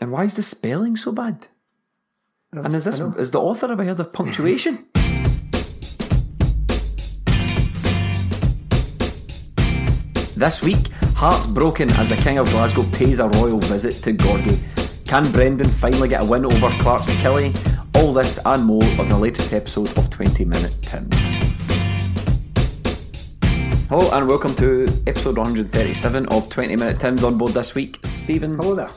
And why is the spelling so bad? That's- And is this is the author ever heard of punctuation? this week, hearts broken as the King of Glasgow pays a royal visit to Gorgie. Can Brendan finally get a win over Clark's Killy? All this and more on the latest episode of 20 Minute Tims. Hello and welcome to episode 137 of 20 Minute Tims on board this week. Stephen. Hello there.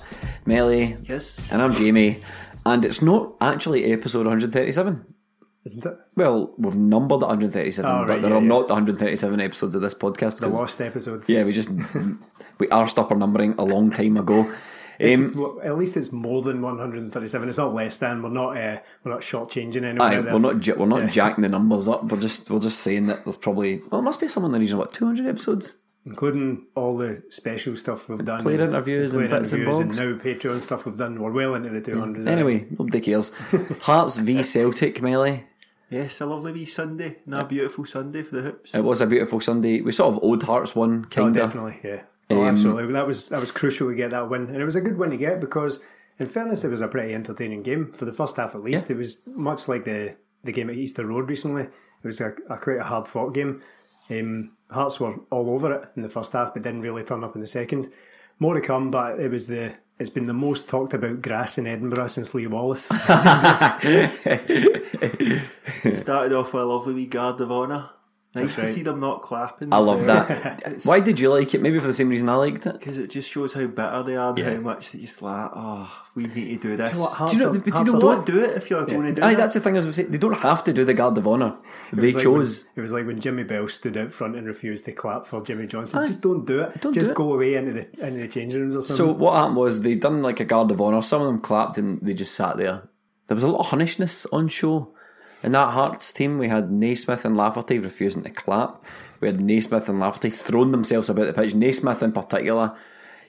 Melly. Yes. And I'm Jamie. And it's not actually episode 137. Isn't it? Well, we've numbered 137, Oh, but right, there yeah, are yeah. not 137 episodes of this podcast. The lost episodes. Yeah, we just we arsed up our numbering a long time ago. Um, Well, at least it's more than 137. It's not less than. We're not. Uh, we're not shortchanging anyone. aye, we're not ja- we're not Yeah. jacking the numbers up. We're just we're just saying that there's probably well, it must be someone in the region of what 200 episodes. Including all the special stuff we've done, player interviews and player bits and interviews bobs. now Patreon stuff we've done. We're well into the 200s. Anyway, nobody cares. Hearts v Celtic, Melly. Yes, a lovely wee Sunday, and a beautiful Sunday for the hoops. It was a beautiful Sunday. We sort of owed Hearts one, kind of. Oh, definitely, yeah. Oh, Um, absolutely. That was that was crucial to get that win, and it was a good win to get because, in fairness, it was a pretty entertaining game for the first half at least. It was much like the the game at Easter Road recently. It was a, a quite a hard fought game. Um, Hearts were all over it in the first half, but didn't really turn up in the second. More to come, but it was the it's been the most talked about grass in Edinburgh since Lee Wallace. Started off with a lovely wee guard of honour. Nice to right. see them not clapping. I love that. Why did you like it? Maybe for the same reason I liked it. Because it just shows how bitter they are and Yeah. how much they just like, oh, we need to do this. Do you know- but do you know what? Don't do it if you're going to do Aye, it. that's the thing. I was saying, they don't have to do the Guard of Honour. They like chose. When, it was like when Jimmy Bell stood out front and refused to clap for Jimmy Johnstone. Just don't do it. Don't Just do it. go away into the into the changing rooms or something. So something. what happened was they done like a Guard of Honour. Some of them clapped and they just sat there. There was a lot of Hunnishness on show. In that Hearts team, we had Naismith and Lafferty refusing to clap. We had Naismith and Lafferty throwing themselves about the pitch. Naismith in particular,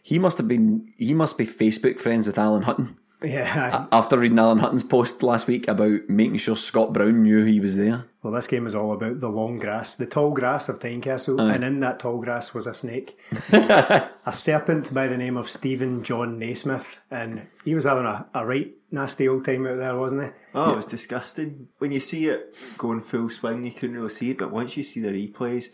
he must have been he must be Facebook friends with Alan Hutton. yeah. After reading Alan Hutton's post last week about making sure Scott Brown knew he was there. Well, this game was all about the long grass, the tall grass of Tynecastle, and in that tall grass was a snake, a serpent by the name of Stephen John Naismith, and he was having a, a right nasty old time out there, wasn't it? Oh, it was disgusting. When you see it going full swing, you couldn't really see it, but once you see the replays,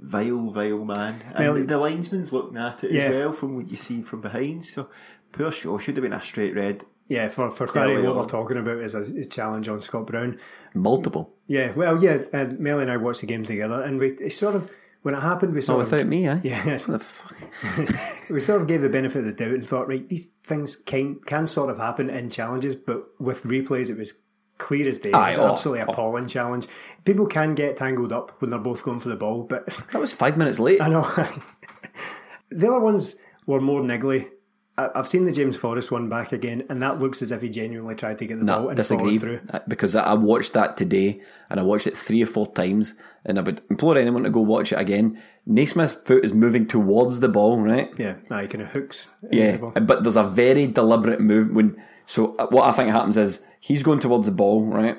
vile, vile man. And Well, the, the linesman's looking at it Yeah. as well from what you see from behind. So, poor show should have been a straight red. Yeah, for for clarity, what we're talking about is a is challenge on Scott Brown. Multiple. Yeah, well, yeah, uh, and Mel and I watched the game together, and we it sort of when it happened, we Oh, sort of without me, eh? yeah, What the fuck? we sort of gave the benefit of the doubt and thought, right, these things can can sort of happen in challenges, but with replays, it was clear as day. It was oh, absolutely oh. appalling challenge. People can get tangled up when they're both going for the ball, but That was five minutes late. I know the other ones were more niggly. I- I've seen the James Forrest one back again, and that looks as if he genuinely tried to get the ball and disagree. through. Uh, Because I watched that today and I watched it three or four times, and I would implore anyone to go watch it again. Naismith's foot is moving towards the ball, right? Yeah, nah, he kind of hooks. Yeah, the ball. but there's a very deliberate move when. So uh, what I think happens is he's going towards the ball, right?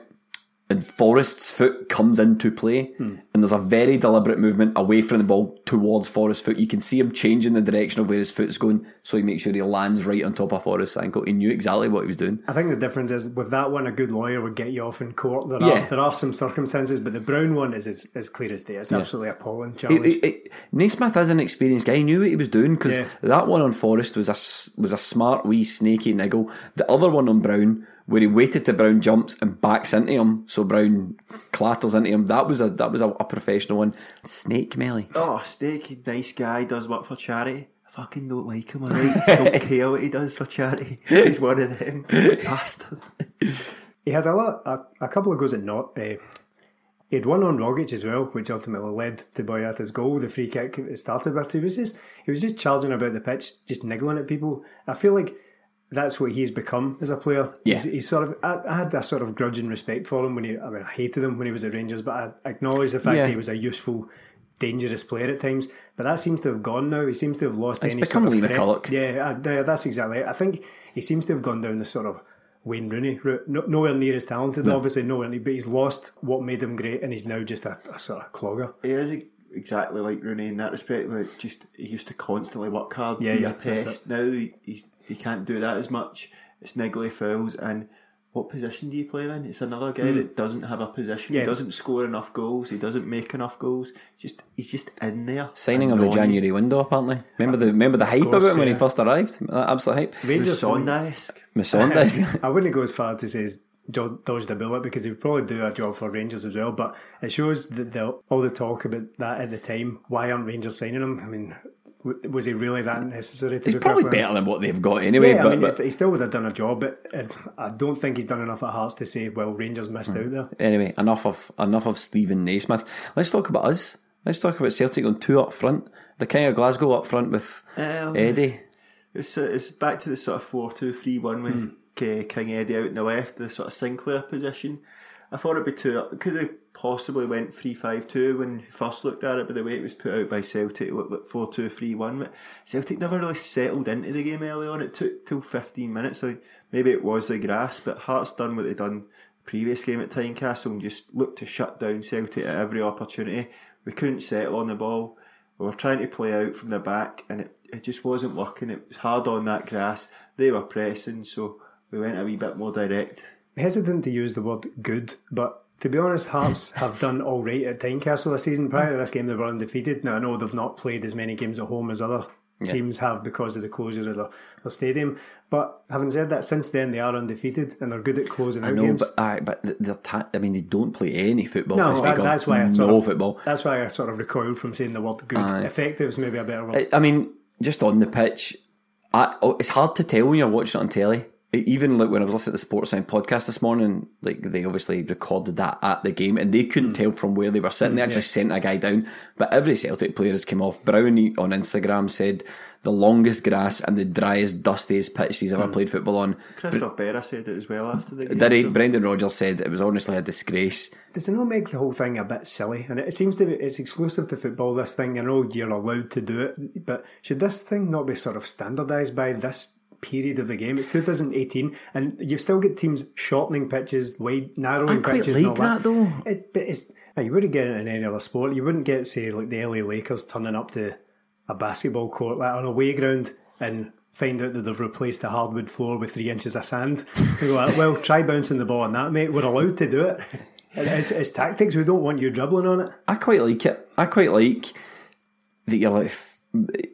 And Forrest's foot comes into play, Hmm. and there's a very deliberate movement away from the ball towards Forrest's foot. You can see him changing the direction of where his foot's going, so he makes sure he lands right on top of Forrest's ankle. He knew exactly what he was doing. I think the difference is with that one, a good lawyer would get you off in court. There Yeah. are there are some circumstances, but the Brown one is as, as clear as day. It's absolutely appalling It, challenge. it, it, Naismith is an experienced guy. He knew what he was doing because Yeah. that one on Forrest was a was a smart wee snaky niggle. The other one on Brown, where he waited till Brown jumps and backs into him, so Brown clatters into him. That was a that was a, a professional one. Snake Melly. Oh, Snake, nice guy, does work for charity. I fucking don't like him, alright? don't care what he does for charity. He's one of them. Bastard. He had a lot, a, a couple of goals at not. Uh, he had one on Rogic as well, which ultimately led to Boyata's goal, the free kick it started with. He was just he was just charging about the pitch, just niggling at people. I feel like that's what he's become as a player. Yeah. He's, he's sort of I, I had a sort of grudging respect for him when he I mean I hated him when he was at Rangers, but I acknowledge the fact Yeah. that he was a useful, dangerous player at times. But that seems to have gone now. He seems to have lost He's any become sort of Lee threat. McCulloch. Yeah, I- yeah, that's exactly it. I think he seems to have gone down the sort of Wayne Rooney route. No, nowhere near as talented, obviously, nowhere near, but he's lost what made him great and he's now just a, a sort of clogger. He is e- exactly like Rooney in that respect. Like just he used to constantly work hard, Yeah, be yeah, a pest. Now he, he's, he can't do that as much. It's niggly fouls and. What position do you play in? It's another guy hmm. that doesn't have a position. Yeah. He doesn't score enough goals. He doesn't make enough goals. Just he's just in there. Signing of the. January window, apparently. Remember the remember the hype course, about him when he first arrived? That absolute hype. Rangers, Sondaesque. Masonda. I wouldn't go as far to say he's jo- dodged a bullet because he would probably do a job for Rangers as well. But it shows that the, all the talk about that at the time. Why aren't Rangers signing him? I mean, w- was he really that necessary? To He's be probably perfectly better than what they've got anyway. Yeah, but, I mean, but he still would have done a job, but uh, I don't think he's done enough at Hearts to say, well, Rangers missed Hmm. out there. anyway, enough of enough of Stephen Naismith. Let's talk about us. Let's talk about Celtic on two up front. The King of Glasgow up front with Um, Eddie. It's, it's back to the sort of 4 2 3 1 with Hmm. King Eddie out in the left, the sort of Sinclair position. I thought it'd be two. Could have possibly went 3 5 2 when first looked at it, but the way it was put out by Celtic, it looked like 4 2 3 1. But Celtic never really settled into the game early on. It took till 15 minutes. So maybe it was the grass, but Hearts done what they done previous game at Tynecastle and just looked to shut down Celtic at every opportunity. We couldn't settle on the ball. We were trying to play out from the back and it, it just wasn't working. It was hard on that grass. They were pressing, so we went a wee bit more direct. Hesitant to use the word good, but to be honest, Hearts have done all right at Tynecastle this season. Prior to this game, they were undefeated. Now, I know they've not played as many games at home as other teams have because of the closure of the, the stadium. But having said that, since then, they are undefeated and they're good at closing out No, games. but aye, but they're ta- I mean, they don't play any football. No, to speak that, that's why I no sort of, football. That's why I sort of recoiled from saying the word good. Aye. Effective is maybe a better word. I, I mean, just on the pitch, I, oh, it's hard to tell when you're watching it on telly. E- Even like when I was listening to the Sportsound podcast this morning, like they obviously recorded that at the game, and they couldn't hmm. tell from where they were sitting. They hmm, actually sent a guy down, but every Celtic player has come off. Brownie on Instagram said the longest grass and the driest, dustiest pitch he's ever hmm. played football on. Christophe Berra said it as well after the game. Did he? so- Brendan Rodgers said it was honestly a disgrace. Does it not make the whole thing a bit silly? And it seems to be it's exclusive to football. This thing, I know you're allowed to do it, but should this thing not be sort of standardised by this period of the game? It's 2018, and you've still got teams shortening pitches, wide, narrowing I quite pitches. like that, though. It, it's you wouldn't get it in any other sport. You wouldn't get say like the LA Lakers turning up to a basketball court like on a way ground and find out that they've replaced the hardwood floor with three inches of sand. They go, well, try bouncing the ball on that, mate. We're allowed to do it. It's, it's tactics. We don't want you dribbling on it. I quite like it. I quite like that you're like,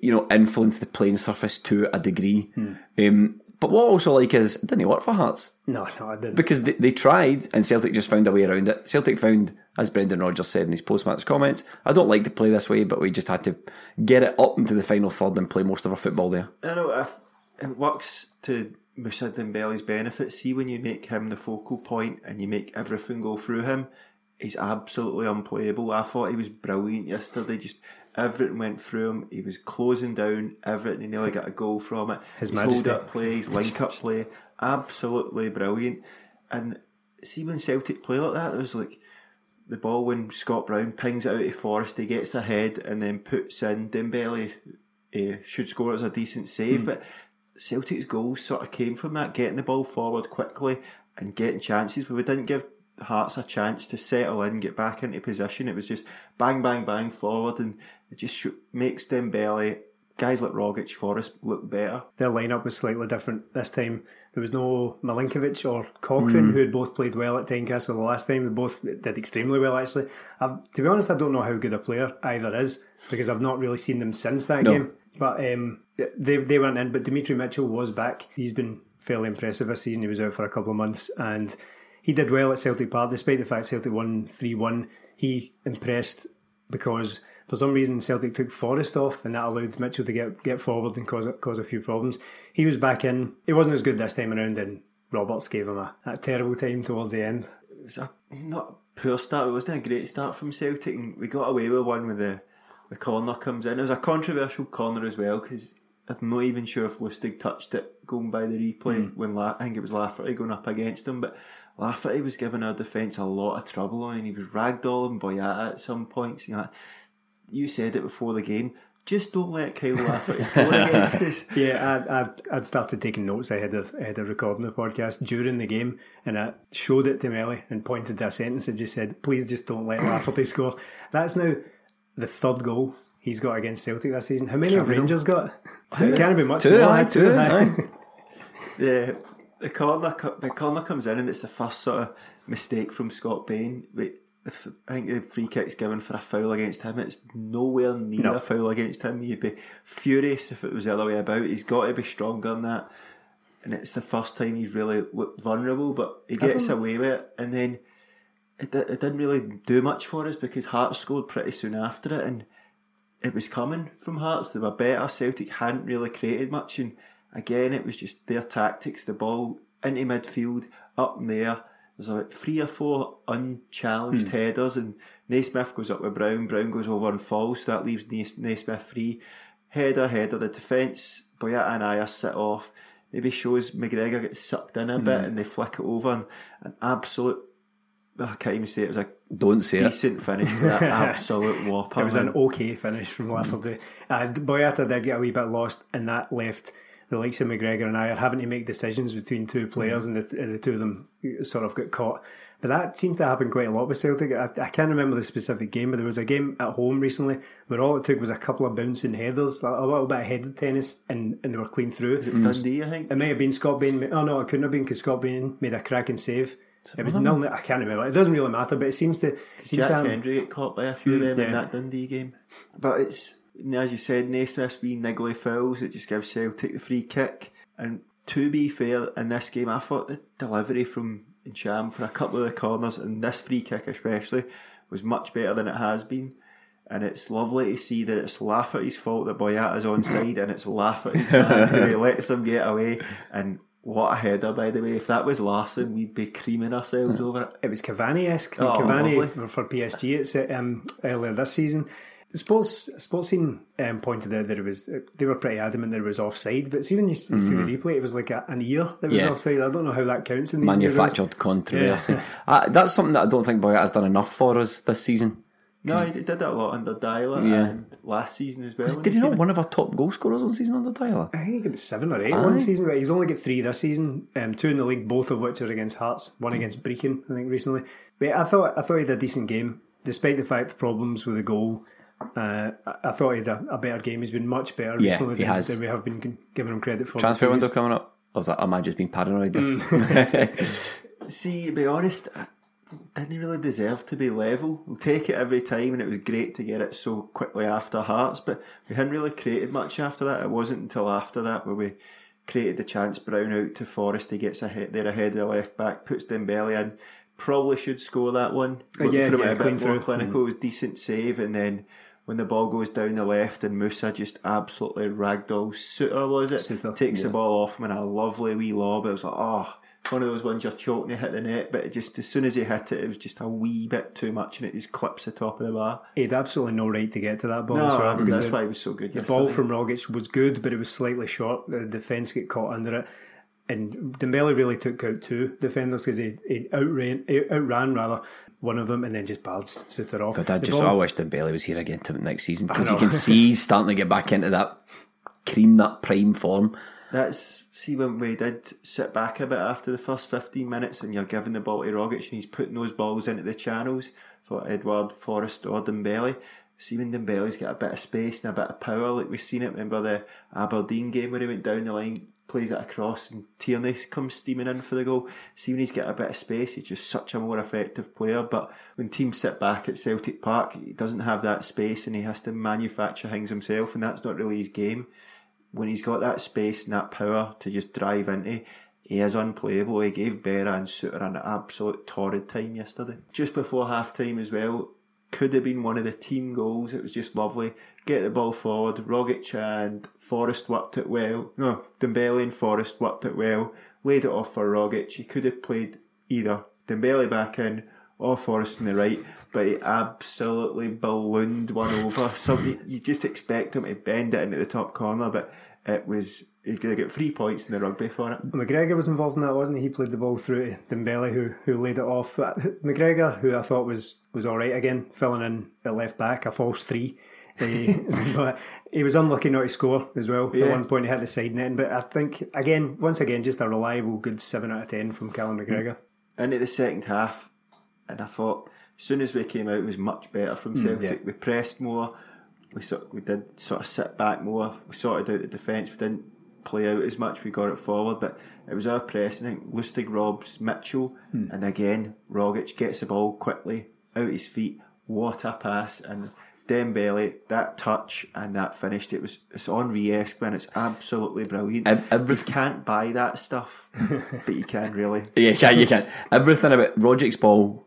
you know, influence the playing surface to a degree. Um, but what I also like is it didn't it work for Hearts No, no, I didn't. because they, they tried and Celtic just found a way around it. Celtic found, as Brendan Rodgers said in his post-match comments, I don't like to play this way, but we just had to get it up into the final third and play most of our football there. I know if it works to Moussa Dembele's benefit. See when you make him the focal point and you make everything go through him, he's absolutely unplayable. I thought he was brilliant yesterday. Just everything went through him. He was closing down everything. He nearly got a goal from it. His his hold up play, his link up play, absolutely brilliant. And see when Celtic play like that, there's like the ball when Scott Brown pings it out of Forrest, he gets ahead and then puts in Dembele. Uh, should score as a decent save, Hmm. but Celtic's goals sort of came from that getting the ball forward quickly and getting chances. But we didn't give Hearts a chance to settle in, get back into position. It was just bang, bang, bang forward, and it just sh- makes Dembele, guys like Rogic, Forrest look better. Their lineup was slightly different this time. There was no Milinkovic or Cochrane, who had both played well at Tynecastle the last time. They both did extremely well, actually. I've, to be honest, I don't know how good a player either is because I've not really seen them since that No. game. But um, they they weren't in. But Demetri Mitchell was back. He's been fairly impressive this season. He was out for a couple of months and he did well at Celtic Park, despite the fact Celtic won three one. He impressed because for some reason Celtic took Forrest off, and that allowed Mitchell to get get forward and cause cause a few problems. He was back in. It wasn't as good this time around, and Roberts gave him a, a terrible time towards the end. It was a not a poor start. It wasn't a great start from Celtic, and we got away with one with the the corner comes in. It was a controversial corner as well because I'm not even sure if Lustig touched it going by the replay hmm. when La- I think it was Lafferty going up against him, but Lafferty was giving our defence a lot of trouble and he was ragdolling Boyata at some points. You, know, you said it before the game. Just don't let Kyle Lafferty score against us. Yeah, I'd, I'd, I'd started taking notes ahead of ahead of recording the podcast during the game, and I showed it to Melly and pointed to a sentence and just said, "Please, just don't let Lafferty score." That's now the third goal he's got against Celtic this season. How many have Rangers got? It can't be much Two, more. aye, aye, two, aye. aye. the the corner the corner comes in and it's the first sort of mistake from Scott Bain. Wait, I think the free kick's given for a foul against him. It's nowhere near No. a foul against him. You'd be furious if it was the other way about. He's got to be stronger than that. And it's the first time he's really looked vulnerable, but he gets away with it. And then it, it didn't really do much for us because Hearts scored pretty soon after it. And it was coming from Hearts. They were better. Celtic hadn't really created much, and again, it was just their tactics. The ball into midfield, up in there. There's about three or four unchallenged headers, and Naismith goes up with Brown. Brown goes over and falls, so that leaves Nais- Naismith free. Header, header. The defence, Boyata and Ajer sit off. Maybe shows McGregor gets sucked in a bit, and they flick it over, and an absolute. I can't even say it was a Don't say it. decent finish for that absolute whopper. It was an okay finish from Lafferty. Uh, Boyata did get a wee bit lost, and that left the likes of McGregor and I are having to make decisions between two mm-hmm. players, and the, the two of them sort of got caught. But that seems to happen quite a lot with Celtic. I, I can't remember the specific game, but there was a game at home recently where all it took was a couple of bouncing headers, like a little bit of headed tennis, and, and they were clean through. Dundee, I think. It may have been Scott Bain. Oh no, it couldn't have been because Scott Bain made a cracking save. It was nil. I can't remember. It doesn't really matter, but it seems to. It seems Jack to have, Hendry get caught by a few of them in that Dundee game. But it's, as you said, Naismith's wee niggly fouls. It just gives Celtic the free kick. And to be fair, in this game, I thought the delivery from Ntcham for a couple of the corners, and this free kick especially, was much better than it has been. And it's lovely to see that it's Lafferty's fault that Boyata's onside, and it's Lafferty's man who lets him get away. And what a header, by the way. If that was Larsson, we'd be creaming ourselves over it. it was Cavani esque. Oh, Cavani lovely. for PSG it's, um, earlier this season. The sports sports scene um, pointed out that it was they were pretty adamant that it was offside, but see when you see the replay, it was like a, an ear that was Yeah. offside. I don't know how that counts in these Euros. Manufactured controversy. Uh, that's something that I don't think Boyata has done enough for us this season. No, he did that a lot under Deila Yeah. and last season as well. when Did he not one of our top goal scorers on season under Deila? I think it was seven or eight Aye. one season, but he's only got three this season. Um, two in the league, both of which are against Hearts. One against Brechin, I think, recently. But I thought I thought he had a decent game, despite the fact problems with the goal. Uh, I, I thought he had a, a better game. He's been much better Yeah, recently he than, has. than we have been giving him credit for. Transfer window coming up? Or is that, am I just being paranoid? See, to be honest, I didn't he really deserve to be level. We'll take it every time, and it was great to get it so quickly after Hearts, but we hadn't really created much after that. It wasn't until after that where we created the chance Brown out to Forrest. He gets ahead there ahead of the left back, puts Dembele in. Probably should score that one. Uh, yeah, yeah, a clean bit more through. clinical. It was decent save, and then when the ball goes down the left and Musa just absolutely ragdoll Souttar was it Souttar, takes the ball off him and a lovely wee lob. It was like oh one of those ones you're choking to hit the net, but it just as soon as he hit it, it was just a wee bit too much, and it just clips the top of the bar. He had absolutely no right to get to that ball No, as well. because that's the- why it was so good. The ball from Rogic was good, but it was slightly short. The defence get caught under it. And Dembele really took out two defenders because he, he outran, outran rather one of them and then just barged Souttar off. God, I The just ball- I wish Dembele was here again to next season because you can see he's starting to get back into that cream, that prime form. That's see when we did sit back a bit after the first fifteen minutes, and you're giving the ball to Rogic, and he's putting those balls into the channels for Edouard Forrest, or Dembele. See when Dembele's got a bit of space and a bit of power, like we've seen it. Remember the Aberdeen game where he went down the line, plays it across, and Tierney comes steaming in for the goal. See when he's got a bit of space, he's just such a more effective player. But when teams sit back at Celtic Park, he doesn't have that space, and he has to manufacture things himself, and that's not really his game when he's got that space and that power to just drive into, he is unplayable. He gave Berra and Souttar an absolute torrid time yesterday. Just before half time as well, could have been one of the team goals. It was just lovely. Get the ball forward. Rogic and Forrest worked it well. No, Dembele and Forrest worked it well. Laid it off for Rogic. He could have played either Dembele back in or Forrest on the right, but he absolutely ballooned one over. Something you just expect him to bend it into the top corner, but it was he's going to get three points in the rugby for it. McGregor was involved in that, wasn't he? He played the ball through to Dembele, who who laid it off. Uh, McGregor, who I thought was was all right again, filling in at left back, a false three. he, eh, but he was unlucky not to score as well. Yeah. At one point, he had the side net, but I think again, once again, just a reliable, good seven out of ten from Callum McGregor. Mm. Into the second half, and I thought as soon as we came out, it was much better from mm, Celtic. yeah. We pressed more. We sort we did sort of sit back more. We sorted out the defence. We didn't play out as much. We got it forward, but it was our pressing. I think Lustig robs Mitchell, hmm. and again Rogic gets the ball quickly out his feet. What a pass! And Dembele that touch and that finished. It was it's Henri esque, man. It's absolutely brilliant. Every- you can't buy that stuff, but you can really. Yeah, you can. You can. Everything about Rogic's ball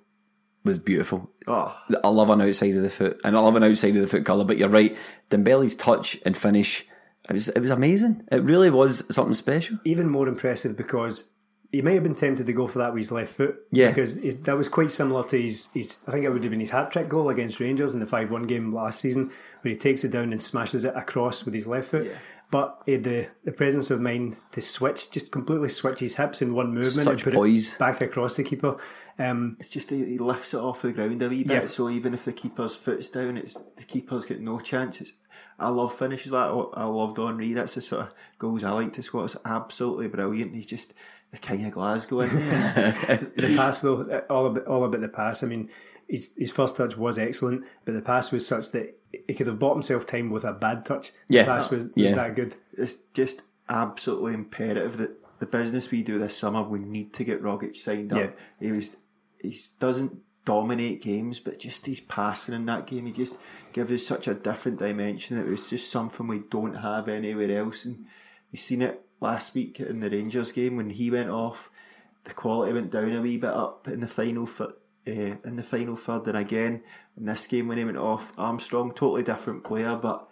was beautiful. Oh, I love an outside of the foot, and I love an outside of the foot colour. But you're right, Dembele's touch and finish. It was it was amazing. It really was something special. Even more impressive because he may have been tempted to go for that with his left foot. Yeah. because that was quite similar to his, his. I think it would have been his hat trick goal against Rangers in the five one game last season, where he takes it down and smashes it across with his left foot. But he had the the presence of mind to switch, just completely switch his hips in one movement Such and put poise. it back across the keeper. Um, It's just he, he lifts it off the ground a wee bit, Yeah. so even if the keeper's foot's down, it's the keeper's got no chance. It's, I love finishes like that. I loved Henri. That's the sort of goals I like to score. It's absolutely brilliant. He's just the king of Glasgow. The pass though, all about all about the pass. I mean, his his first touch was excellent, but the pass was such that he could have bought himself time with a bad touch. Yeah. the pass was, was Yeah. that good. it's just absolutely imperative that the business we do this summer, we need to get Rogic signed up. Yeah. He was, he doesn't dominate games, but just his passing in that game, he just gives us such a different dimension. It was just something we don't have anywhere else, and we've seen it last week in the Rangers game when he went off. The quality went down a wee bit up in the final th- uh, in the final third, and again in this game when he went off, Armstrong totally different player, but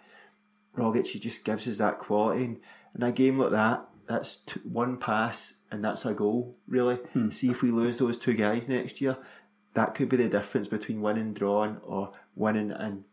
Rogic he just gives us that quality. And in a game like that, that's t- one pass and that's a goal. Really, hmm. see if we lose those two guys next year, that could be the difference between winning, drawing, or winning and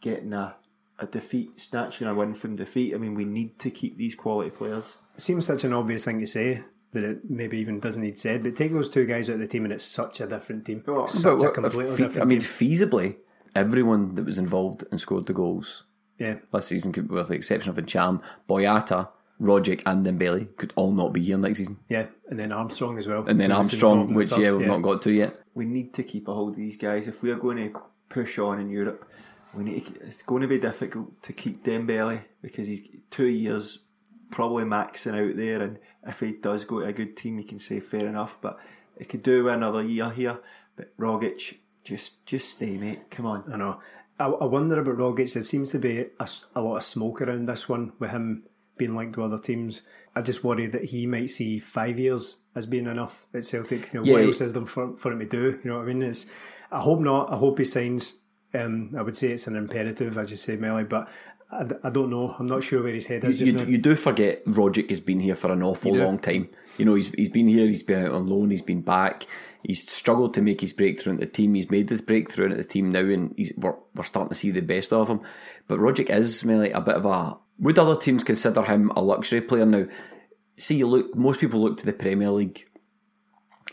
getting a a defeat, snatching a win from defeat. I mean, we need to keep these quality players. It seems such an obvious thing to say that it maybe even doesn't need said. But take those two guys out of the team, and it's such a different team. Oh, such But a what- completely fe- different. I mean, team. feasibly, everyone that was involved and scored the goals yeah. last season, could, with the exception of Ntcham, Boyata, Rogic, and then Dembele, could all not be here next season. Yeah, and then Armstrong as well. And then Armstrong, involved in the which third, yeah, we've not got to yet. we need to keep a hold of these guys. If we are going to push on in Europe, we need to, it's going to be difficult to keep Dembele because he's two years probably maxing out there. And if he does go to a good team, you can say fair enough. But he could do another year here. But Rogic, just just stay, mate. Come on. I know. I, I wonder about Rogic. There seems to be a lot of smoke around this one with him being linked to other teams. I just worry that he might see five years as being enough at Celtic. You know, what else is there for, for him to do? You know what I mean? It's, I hope not. I hope he signs. Um, I would say it's an imperative, as you say, Melly, but I don't know. I'm not sure where his head is You, you, you do forget Rogic has been here for an awful long time. You know, he's he's been here, he's been out on loan, he's been back. He's struggled to make his breakthrough into the team. He's made his breakthrough into the team now, and he's, we're, we're starting to see the best of him. But Rogic is really a bit of a. Would other teams consider him a luxury player now? See, you look. Most people look to the Premier League.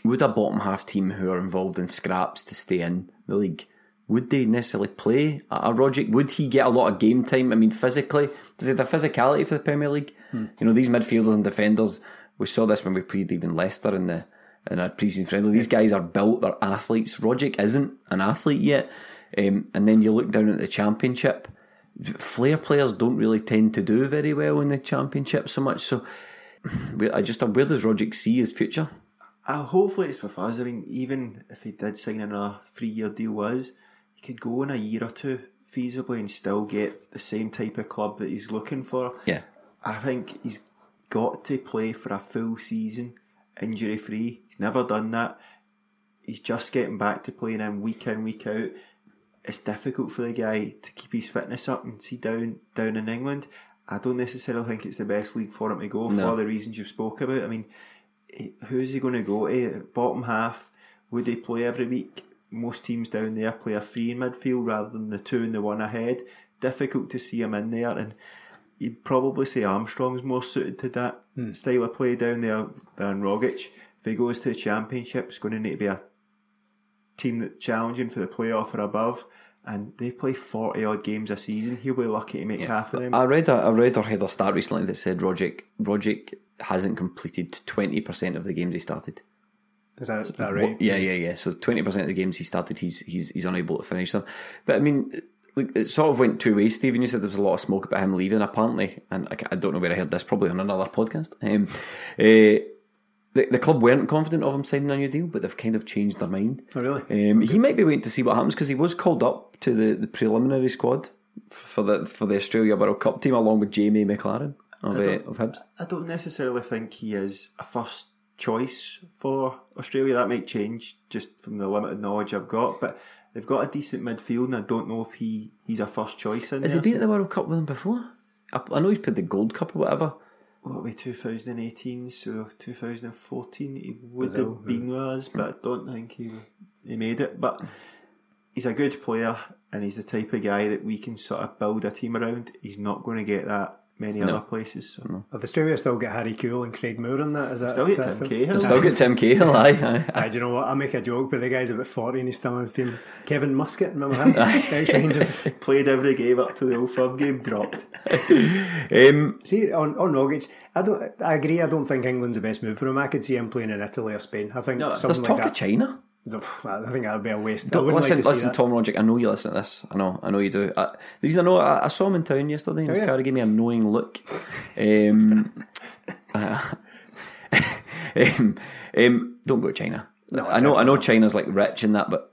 Would a bottom half team who are involved in scraps to stay in the league? would they necessarily play a, Rogic? Would he get a lot of game time? I mean, physically, does he have the physicality for the Premier League? You know, these midfielders and defenders. We saw this when we played even Leicester in the in our preseason friendly. These guys are built; they're athletes. Rogic isn't an athlete yet. Um, and then you look down at the Championship. Flair players don't really tend to do very well in the Championship so much. So, where- I just where does Rogic see his future? Uh, hopefully it's with us. I mean, even if he did sign another three year deal us, he could go in a year or two feasibly and still get the same type of club that he's looking for. Yeah, I think he's got to play for a full season injury free. He's never done that. He's just getting back to playing in week in, week out. It's difficult for the guy to keep his fitness up and see down down in England. I don't necessarily think it's the best league for him to go for No. the reasons you've spoke about. I mean, who's he going to go to? Bottom half, would he play every week? Most teams down there play a three in midfield rather than the two and the one ahead. Difficult to see him in there, and you'd probably say Armstrong's more suited to that hmm. style of play down there than Rogic. If he goes to the championship, it's going to need to be a team that's challenging for the playoff or above. And they play forty odd games a season. He'll be lucky to make half of them. I read a, I read or heard a stat recently that said Rogic Rogic hasn't completed twenty percent of the games he started. Is that, is that right? Yeah, yeah, yeah. So twenty percent of the games he started, he's he's he's unable to finish them. But I mean, like, it sort of went two ways. Stephen, you said there was a lot of smoke about him leaving, apparently, and I, I don't know where I heard this. Probably on another podcast. Um, uh, the, the club weren't confident of him signing a new deal, but they've kind of changed their mind. Oh, really? Um, he might be waiting to see what happens because he was called up to the, the preliminary squad for the for the Australia World Cup team along with Jamie Maclaren of, uh, of Hibs. I don't necessarily think he is a first choice for Australia. That might change just from the limited knowledge I've got, but they've got a decent midfield, and I don't know if he, he's a first choice in Has he there. been at the World Cup with them before? I, I know he's played the Gold Cup or whatever. What we 2018, so 2014 he would Brazil, have been with us, but I don't think he he made it. But he's a good player, and he's the type of guy that we can sort of build a team around. He's not going to get that many other places. So. Have Australia still get Harry Kewell and Craig Moore in that? Is that Still get that's Tim the- Cahill. Still get Tim Cahill, aye. aye. Aye, do you know what? I make a joke, but the guy's about 40 and he's still on the team. Kevin Muscat, remember him? Ex-Rangers. Played every game up to the Old Firm game, dropped. Um, See, on, on Rogic, I don't. I agree. I don't think England's the best move for him. I could see him playing in Italy or Spain. I think No, there's something talk like of that. China. I think that would be a waste. Don't, listen, like to listen. Tom Rogic. I know you listen to this. I know, I know you do. I, the reason I know, I, I saw him in town yesterday, and his yeah. car gave me a knowing look. Um, uh, um, um, don't go to China. I know, I know, China's like rich in that, but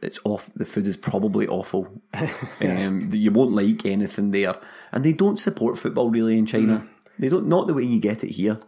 it's off. The food is probably awful. um, you won't like anything there, and they don't support football really in China. Mm. They don't, not the way you get it here.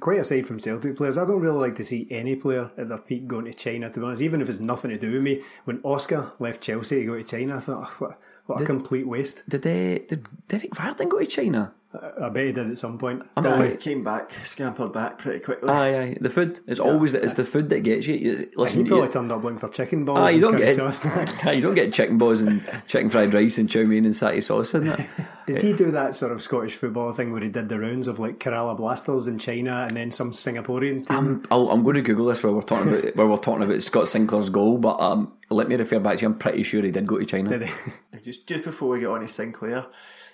Quite aside from Celtic players, I don't really like to see any player at their peak going to China. To be honest, even if it's nothing to do with me. When Oscar left Chelsea to go to China, I thought, oh, what, what a complete waste. Did they? Did Derek go to China? I bet he did at some point. Aye, came back, scampered back pretty quickly. Aye, aye. The food. It's always the, it's the food that gets you. you He probably you, turned up looking for chicken balls. ah, you don't get sauce. aye, you don't get chicken balls and chicken fried rice and chow mein and satay sauce in it. Did he do that sort of Scottish football thing where he did the rounds of like Kerala Blasters in China and then some Singaporean team? I'm, I'll, I'm going to Google this while we're talking about while we're talking about Scott Sinclair's goal, but um, let me refer back to you. I'm pretty sure he did go to China. Did he? Just just before we get on to Sinclair,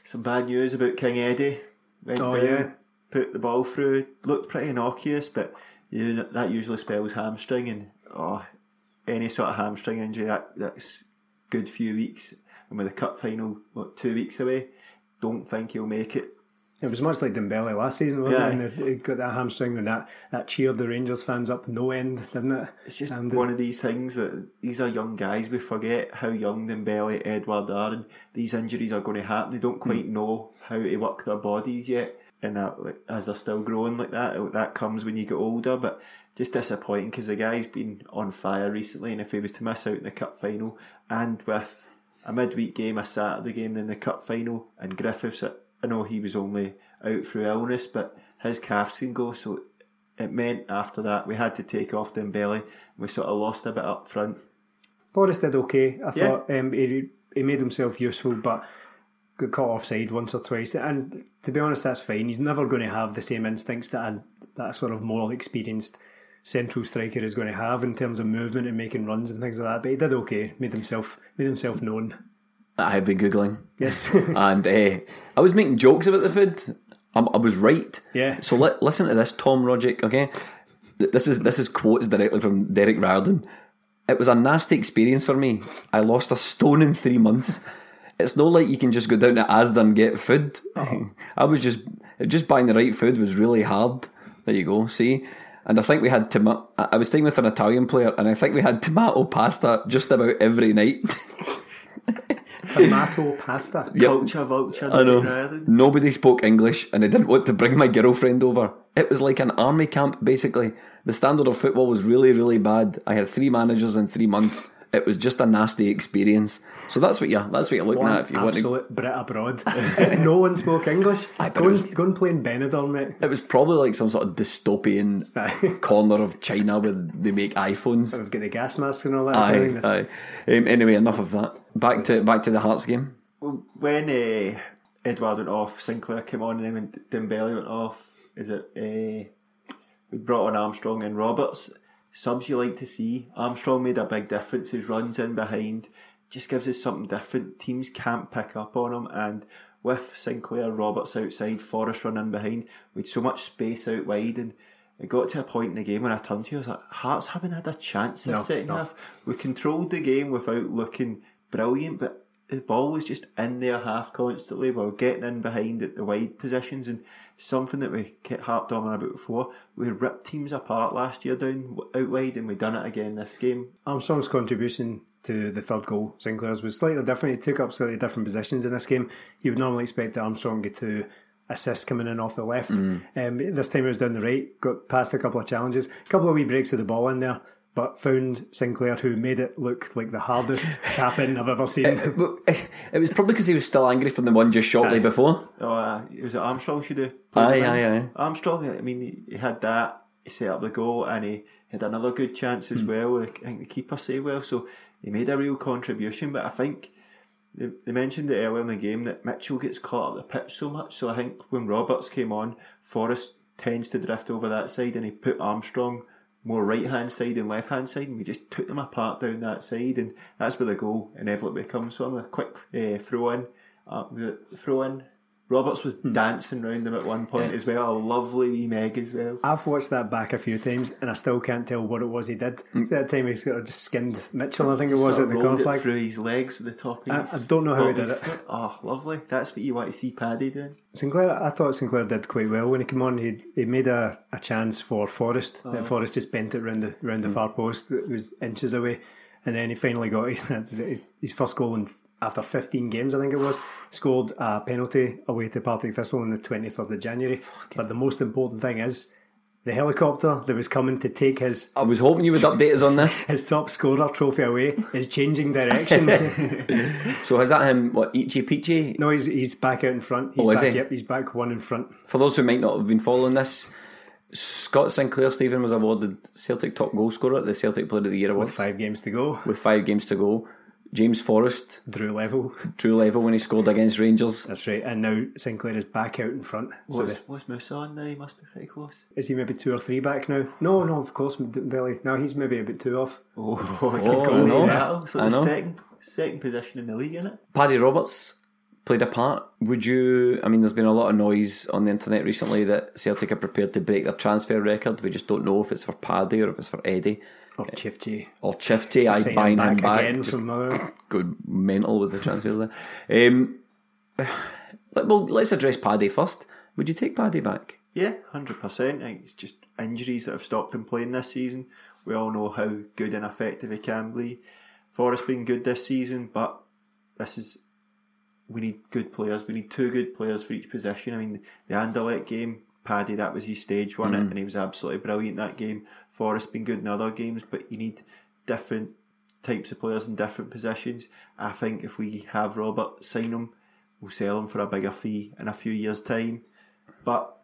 some bad news about King Eddie. Went Oh, down, yeah. put the ball through. Looked pretty innocuous, but you know, that usually spells hamstring, and oh, any sort of hamstring injury that that's good few weeks. And with the cup final, what two weeks away, don't think he'll make it. It was much like Dembele last season, wasn't Yeah. it? And he got that hamstring and that, that cheered the Rangers fans up no end, didn't it? It's just And uh, one of these things that these are young guys. We forget how young Dembele, Edouard are, and these injuries are going to happen. They don't quite hmm. know how to work their bodies yet, and that, like, as they're still growing like that, that comes when you get older. But just disappointing because the guy's been on fire recently, and if he was to miss out in the cup final and with a midweek game, a Saturday game, then the cup final, and Griffiths, I know he was only out through illness, but his calves can go, so it meant after that we had to take off Dembele. and We sort of lost a bit up front. Forrest did okay. I Yeah. thought um, he, he made himself useful, but got caught offside once or twice. And to be honest, that's fine. He's never going to have the same instincts that a, that a sort of more experienced central striker is going to have in terms of movement and making runs and things like that. But he did okay, made himself made himself known. I have been googling. Yes. and uh, I was making jokes about the food. I'm, I was right. Yeah. So li- listen to this, Tom Rogic. Okay, this is this is quotes directly from Derek Riordan. It was a nasty experience for me. I lost a stone in three months. It's not like you can just go down to Asda and get food. I was just just buying the right food was really hard. There you go. See. And I think we had tomato. I was staying with an Italian player, and I think we had tomato pasta just about every night. Tomato pasta. Culture vulture. I know. Nobody spoke English, and I didn't want to bring my girlfriend over. It was like an army camp, basically. The standard of football was really, really bad. I had three managers in three months. It was just a nasty experience. So that's what you that's what you're looking at if you want to. absolute Brit abroad. no one spoke English. Aye, but go, was- and, go and play in Benidorm, mate. It was probably like some sort of dystopian corner of China where they make iPhones. I've got the gas masks and all that. Aye, aye. Um, anyway, enough of that. Back to back to the Hearts game. When uh, Edouard went off, Sinclair came on, and then when Dembele went off, is it? Uh, we brought on Armstrong and Roberts. Subs you like to see. Armstrong made a big difference. His runs in behind just gives us something different. Teams can't pick up on him, and with Sinclair, Roberts outside, Forrest running behind, we had so much space out wide, and it got to a point in the game when I turned to you, I was like, Hearts haven't had a chance this No, second no. half. We controlled the game without looking brilliant, but the ball was just in their half constantly. We were getting in behind at the wide positions, and something that we kept harped on about before. We ripped teams apart last year down out wide, and we done it again this game. Armstrong's contribution to the third goal, Sinclair's, was slightly different. He took up slightly different positions in this game. You would normally expect Armstrong to assist coming in off the left. Um, this time it was down the right, got past a couple of challenges, a couple of wee breaks of the ball in there, but found Sinclair who made it look like the hardest tap in I've ever seen. But it was probably because he was still angry from the one just shortly Aye. before. Oh, uh, was it Armstrong should have? Aye, played him in? aye, aye. Armstrong. I mean, he, he had that. He set up the goal, and he had another good chance as well. I think the keeper saved well, so he made a real contribution. But I think they, they mentioned it earlier in the game that Mitchell gets caught up the pitch so much. So I think when Roberts came on, Forrest tends to drift over that side, and he put Armstrong more right hand side and left hand side, and we just took them apart down that side, and that's where the goal inevitably comes from. A quick uh, throw in, uh, throw in. Roberts was dancing round him at one point as well. A lovely wee meg as well. I've watched that back a few times and I still can't tell what it was he did. Mm. That time he sort of just skinned Mitchell, I think it was, Sort at of the rolled it conflict. through his legs with the top of I- his I don't know how he did it. foot. Oh, lovely. That's what you want to see Paddy doing. Sinclair, I thought Sinclair did quite well when he came on. He he made a, a chance for Forrest. Oh. Uh-huh. That Forrest just bent it round the round the Hmm. far post. It was inches away, and then he finally got his his, his first goal in, after 15 games. I think it was scored a penalty away to Partick Thistle on the 23rd of January. But the most important thing is the helicopter that was coming to take his I was hoping you would update us on this. his top scorer trophy away is changing direction. So is that him? What Ichi Peachy? no, he's he's back out in front. He's Oh, is back, he? Yep, he's back one in front. For those who might not have been following this, Scott Sinclair Stephen was awarded Celtic top goal scorer at the Celtic Player of the Year With five games to go, with five games to go. James Forrest Drew level. drew level when he scored against Rangers. That's right. And now Sinclair is back out in front. So What's, the- what's Moose on now? He must be pretty close. is he maybe two or three back now? No, no, of course, Billy. No, he's maybe a bit two off. Oh, oh I know. Battle. So I the know. second, second position in the league, isn't it? Paddy Roberts played a part. Would you? I mean, there's been a lot of noise on the internet recently that Celtic are prepared to break their transfer record. We just don't know if it's for Paddy or if it's for Eddie Or Chifty. or Chifty. I buying him back back. again from good mental with the transfers there. Um, well, let's address Paddy first. Would you take Paddy back? Yeah, hundred percent. I think it's just injuries that have stopped him playing this season. We all know how good and effective he can be. Forrest been good this season, but this is we need good players. We need two good players for each position. I mean, the Anderlecht game, Paddy, that was his stage, wasn't it? Mm-hmm. And he was absolutely brilliant that game. Forrest been good in other games, but you need different types of players in different positions. I think if we have Robert sign him, we'll sell him for a bigger fee in a few years' time. But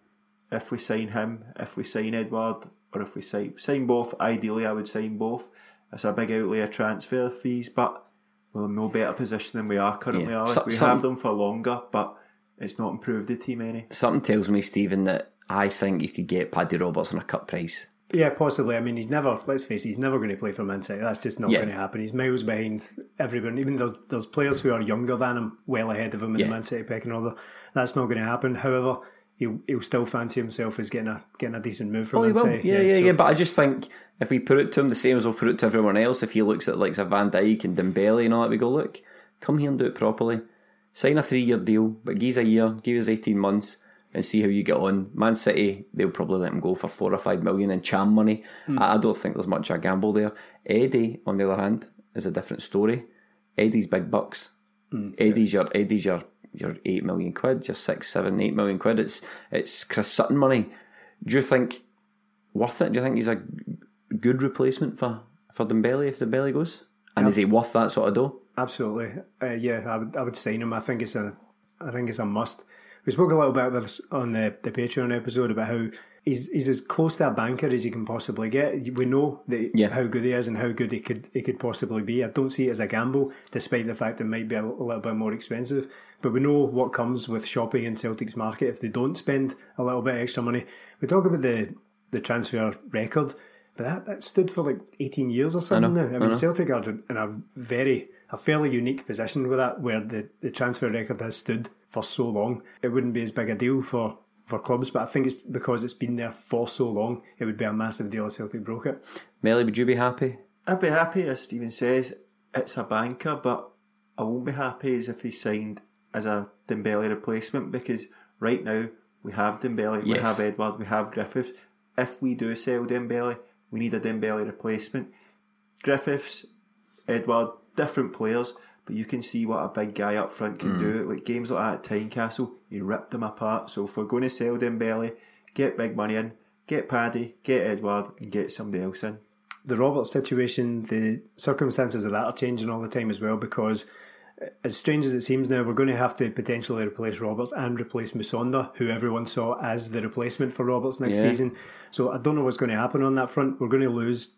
if we sign him, if we sign Edouard, or if we sign sign both, ideally I would sign both. It's a big outlay of transfer fees, but we're in no better position than we are currently. Yeah. Are. So- we some- have them for longer, but it's not improved the team any. Something tells me, Stephen, that I think you could get Paddy Roberts on a cut price. Yeah, possibly. I mean, he's never. Let's face it, he's never going to play for Man City. That's just not Yeah. going to happen. He's miles behind everyone. Even though there's players who are younger than him, well ahead of him in Yeah. the Man City pecking order. That's not going to happen. However, he'll, he'll still fancy himself as getting a getting a decent move from Oh, Man. City. Yeah, yeah, so- yeah. But I just think if we put it to him the same as we'll put it to everyone else, if he looks at like a Van Dijk and Dembele and all that, we go, look, come here and do it properly. Sign a three year deal, but give us a year, give us 18 months and see how you get on. Man City, they'll probably let him go for four or five million in Cham money. I, I don't think there's much of a gamble there. Eddie, on the other hand, is a different story. Eddie's big bucks. Eddie's your Eddie's your your eight million quid, your six, seven, eight million quid. It's it's Chris Sutton money. Do you think worth it? Do you think he's a good replacement for for Dembele if Dembele goes? And is he worth that sort of dough? Absolutely, uh, yeah. I would, I would sign him. I think it's a, I think it's a must. We spoke a little bit about this on the, the Patreon episode about how he's he's as close to a banker as you can possibly get. We know that Yeah. how good he is and how good he could he could possibly be. I don't see it as a gamble, despite the fact it might be a, a little bit more expensive. But we know what comes with shopping in Celtic's market if they don't spend a little bit extra money. We talk about the the transfer record. But that, that stood for like 18 years or something know, now. I I mean, know. Celtic are in a very, a fairly unique position with that, where the, the transfer record has stood for so long. It wouldn't be as big a deal for, for clubs, but I think it's because it's been there for so long, it would be a massive deal if Celtic broke it. Melly, would you be happy? I'd be happy, as Stephen says, it's a banker, but I won't be happy as if he signed as a Dembele replacement because right now we have Dembele, we have Edouard, we have Griffiths. If we do sell Dembele, we need a Dembele replacement. Griffiths, Edouard, different players, but you can see what a big guy up front can do. Like games like that at Tynecastle, he ripped them apart. So if we're going to sell Dembele, get big money in, get Paddy, get Edouard, and get somebody else in. the Roberts situation, the circumstances of that are changing all the time as well because uh, as strange as it seems now, we're going to have to potentially replace Roberts and replace Musonda, who everyone saw as the replacement for Roberts next Yeah. season. So I don't know what's going to happen on that front. We're going to lose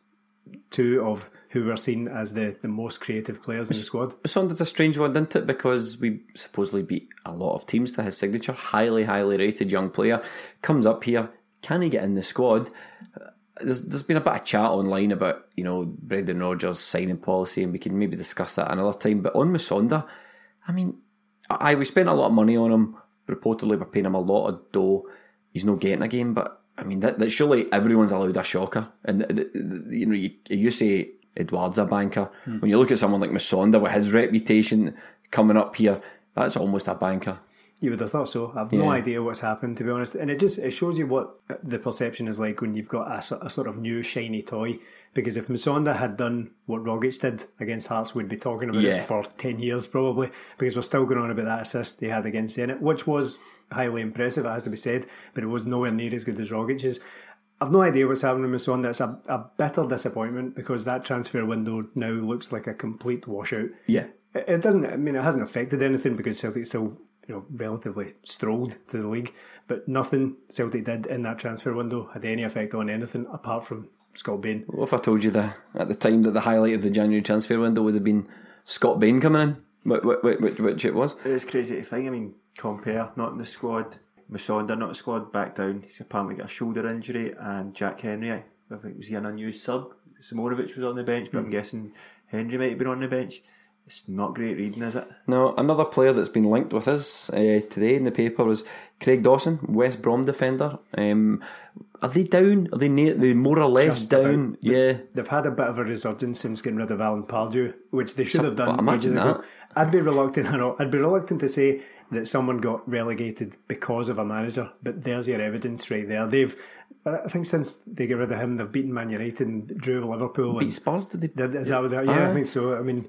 two of who were seen as the, the most creative players in the squad. Sonda's a strange one, didn't it? Because we supposedly beat a lot of teams to his signature. Highly, highly rated young player. Comes up here. Can he get in the squad? There's, there's been a bit of chat online about, you know, Brendan Rodgers' signing policy, and we can maybe discuss that another time. But on Musonda, I mean, I we spent a lot of money on him. Reportedly, we're paying him a lot of dough. He's not getting a game, but I mean, that, that surely everyone's allowed a shocker. And you know, you, you say Edouard's a banker. Hmm. When you look at someone like Musonda with his reputation coming up here, that's almost a banker. You would have thought so. I've no idea what's happened, to be honest. And it just it shows you what the perception is like when you've got a, a sort of new shiny toy. Because if Musonda had done what Rogic did against Hearts, we'd be talking about Yeah. it for ten years probably. Because we're still going on about that assist he had against Zenit, which was highly impressive, it has to be said, but it was nowhere near as good as Rogic's. I've no idea what's happening with Musonda. It's a, a bitter disappointment because that transfer window now looks like a complete washout. Yeah. It it doesn't. I mean, it hasn't affected anything because Celtic still, you know, relatively strolled to the league. But nothing Celtic did in that transfer window had any effect on anything apart from Scott Bain. What if I told you that at the time that the highlight of the January transfer window would have been Scott Bain coming in, which, which, which it was? It is crazy to think. I mean, Compper not in the squad. Musonda not in the squad. Back down. He's apparently got a shoulder injury, and Jack Hendry. I think was he an unused sub. Simunovic was on the bench, but I'm hmm. guessing Hendry might have been on the bench. It's not great reading, is it? No, another player that's been linked with us uh, today in the paper was Craig Dawson, West Brom defender. Um, are they down? Are they near? They more or less Just down? about. Yeah. They've had a bit of a resurgence since getting rid of Alan Pardew, which they should have done imagine ages ago. that. I'd be reluctant. I know, I'd be reluctant to say that someone got relegated because of a manager, but there's your evidence right there. They've, I think, since they get rid of him, they've beaten Man United and drew Liverpool. Beat Spurs, did they? Did- Is that what they- yeah, I think so. I mean,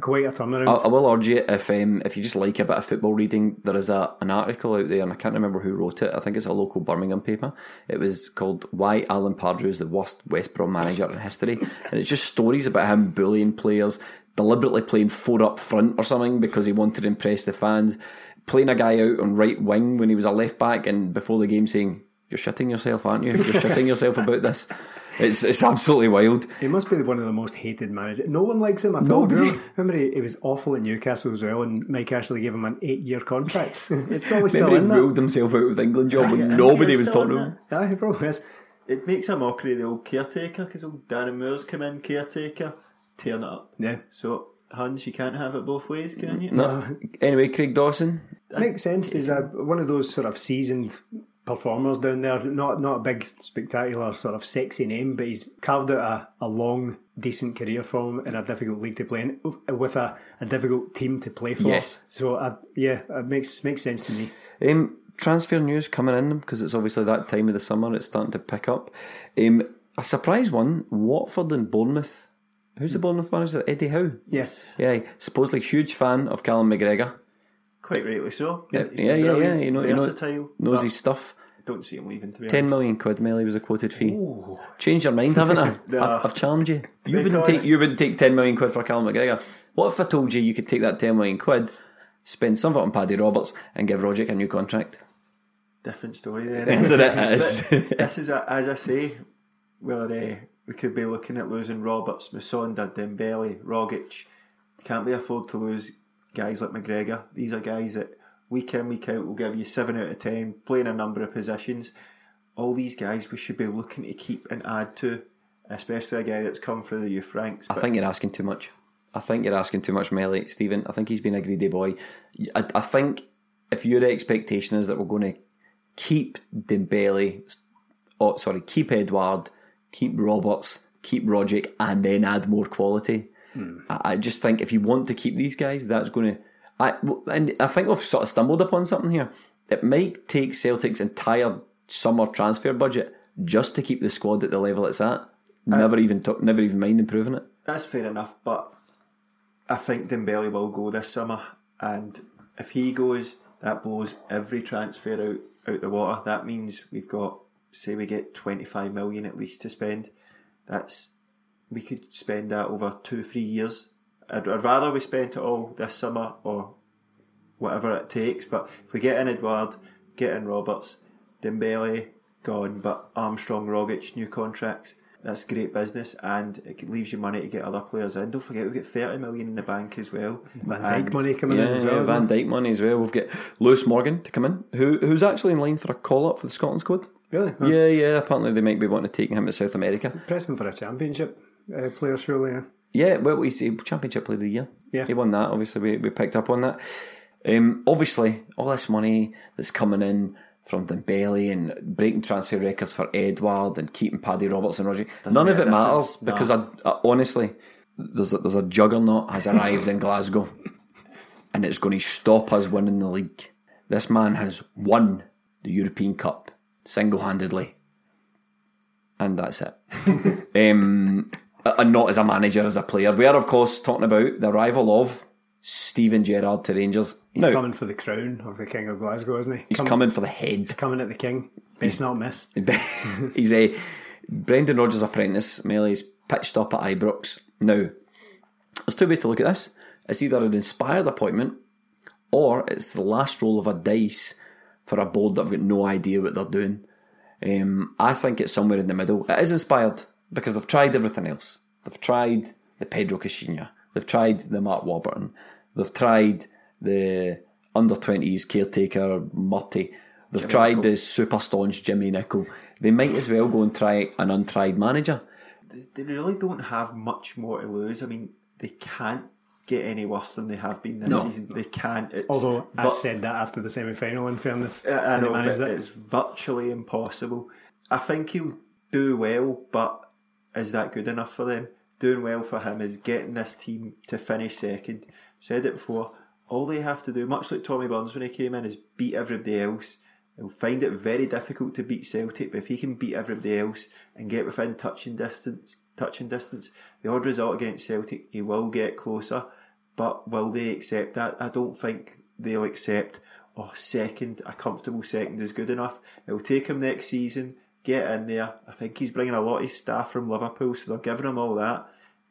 quite a turnaround. I, I will urge you if um, if you just like a bit of football reading, there is a an article out there, and I can't remember who wrote it. I think it's a local Birmingham paper. It was called "Why Alan Pardew is the worst West Brom manager in history," and it's just stories about him bullying players, deliberately playing four up front or something because he wanted to impress the fans, playing a guy out on right wing when he was a left back, and before the game saying, "You're shitting yourself, aren't you? You're shitting yourself about this." It's it's absolutely wild. He must be one of the most hated managers. No one likes him at all. Nobody. Remember, remember he, he was awful at Newcastle as well, and Mike Ashley gave him an eight-year contract. it's probably still Remember in he that. ruled himself out of the England job Yeah, when I nobody was talking to him. Yeah, he probably is. it makes a mockery of the old caretaker because old Darren Moore's come in caretaker, tearing it up. Yeah. So Hans, you can't have it both ways, can you? No. Anyway, Craig Dawson. Makes sense. He's a, one of those sort of seasoned performers down there. Not not a big, spectacular, sort of sexy name, but he's carved out a, a long, decent career for him in a difficult league to play in, with a, a difficult team to play for. Yes. So, uh, yeah, it makes makes sense to me. Um, transfer news coming in because it's obviously that time of the summer. It's starting to pick up. Um, a surprise one: Watford and Bournemouth. Who's the Bournemouth manager? Eddie Howe. Yes. Yeah, supposedly huge fan of Callum McGregor. Quite rightly so. Yeah, yeah, yeah. yeah. You know, you know, knows his stuff. Don't see him leaving. To be Ten honest. million quid, Melly was a quoted fee. Change your mind, haven't I? No. I I've challenged you. You wouldn't take you wouldn't take ten million quid for Callum McGregor. What if I told you you could take that ten million quid, spend some of it on Paddy Roberts, and give Rogic a new contract? Different story there. Isn't it? It is. This is a, as I say, where uh, we could be looking at losing Roberts, Musonda, Dembele, Rogic. Can't we afford to lose guys like McGregor? These are guys that week in week out will give you seven out of ten, playing a number of positions. All these guys we should be looking to keep and add to, especially a guy that's come through the youth ranks. I think you're asking too much. I think you're asking too much, Melly, Stephen. I think he's been a greedy boy. I, I think if your expectation is that we're going to keep Dembele, oh sorry, keep Edouard, keep Roberts, keep Rogic, and then add more quality. Hmm. I, I just think if you want to keep these guys, that's going to. I and I think we've sort of stumbled upon something here. It might take Celtic's entire summer transfer budget just to keep the squad at the level it's at. Uh, never even took, never even mind improving it. That's fair enough, but I think Dembele will go this summer, and if he goes, that blows every transfer out out the water. That means we've got, say, we get twenty five million at least to spend. That's we could spend that over two three years. I'd, I'd rather we spent it all this summer or whatever it takes. But if we get in Edouard, get in Roberts, Dembele gone, but Armstrong, Rogic, new contracts. That's great business, and it leaves you money to get other players in. Don't forget we've got thirty million in the bank as well. Van And Dijk money coming in as well. yeah, Van it? Dijk money as well. We've got Lewis Morgan to come in, who who's actually in line for a call up for the Scotland squad. Really? Huh. Yeah, yeah. Apparently they might be wanting to take him to South America. Pressing for a championship uh, player, surely. Yeah. Yeah, well, he's the Championship Player of the Year. Yeah. he won that. Obviously, we, we picked up on that. Um, obviously, all this money that's coming in from Dembele and breaking transfer records for Edouard and keeping Paddy Roberts and Roger. None of it a matters difference, no. because I, I, honestly, there's a, there's a juggernaut has arrived in Glasgow, and it's going to stop us winning the league. This man has won the European Cup single handedly, and that's it. um, and not as a manager, as a player. We are, of course, talking about the arrival of Steven Gerrard to Rangers. He's Now, coming for the crown of the King of Glasgow, isn't he? he's Come- coming for the head. He's coming at the King. Best not miss. he's a Brendan Rodgers' apprentice. Melly's pitched up at Ibrox. Now, there's two ways to look at this. It's either an inspired appointment, or it's the last roll of a dice for a board that have got no idea what they're doing. Um, I think it's somewhere in the middle. It is inspired because they've tried everything else. They've tried the Pedro Caixinha. They've tried the Mark Warburton. They've tried the under 20s caretaker Murty. They've tried the super staunch Jimmy Nicholl. They might as well go and try an untried manager. they really don't have much more to lose. I mean, they can't get any worse than they have been this season. They can't. It's Although I said that after the semi final, in fairness. I I know, managed but it. it's virtually impossible. I think he'll do well, but is that good enough for them? Doing well for him is getting this team to finish second. Said it before. All they have to do, much like Tommy Burns when he came in, is beat everybody else. He'll find it very difficult to beat Celtic, but if he can beat everybody else and get within touching distance, touching distance, the odd result against Celtic, he will get closer. But will they accept that? I don't think they'll accept. Oh, second, a comfortable second is good enough. It'll take him next season. Get in there. I think he's bringing a lot of staff from Liverpool, so they're giving him all that.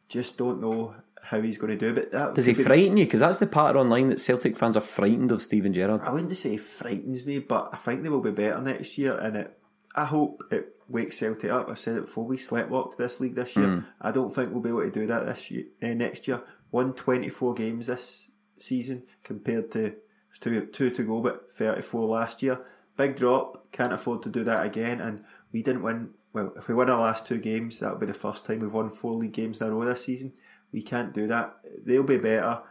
Just don't know how he's going to do. But that Does he be- frighten you? Because that's the patter online that Celtic fans are frightened of Steven Gerrard. I wouldn't say frightens me, but I think they will be better next year, and it. I hope it wakes Celtic up. I've said it before. We sleptwalked this league this year. I don't think we'll be able to do that this year. Uh, next year, won twenty four games this season compared to two two to go, but thirty four last year. Big drop. Can't afford to do that again. And we didn't win well, if we win our last two games, that'll be the first time we've won four league games in a row this season. We can't do that. They'll be better.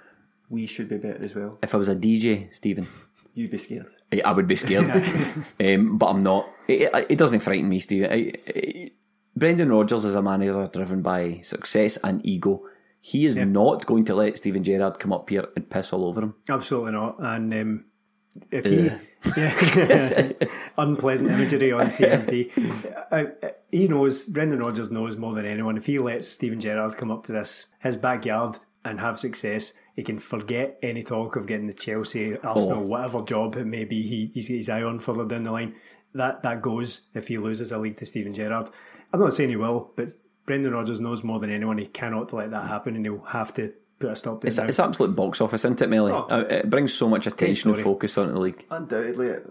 We should be better as well. If I was a DJ, Stephen, You'd be scared. I I would be scared, um, but I'm not. It, it, it doesn't frighten me, Steve. I, I, Brendan Rodgers is a manager driven by success and ego. He is not going to let Steven Gerrard come up here and piss all over him. Absolutely not. And um, if he, yeah, unpleasant imagery on TNT, uh, uh, he knows, Brendan Rodgers knows more than anyone. If he lets Steven Gerrard come up to this, his backyard, and have success, he can forget any talk of getting the Chelsea, Arsenal, Oh. whatever job it may be he, he's got his eye on further down the line. That that goes if he loses a league to Steven Gerrard. I'm not saying he will, but Brendan Rodgers knows more than anyone. He cannot let that happen, and he'll have to put a stop to It's, now. it's absolute box office, isn't it, Melly? Oh. Uh, It brings so much attention and focus onto the league. Undoubtedly, it,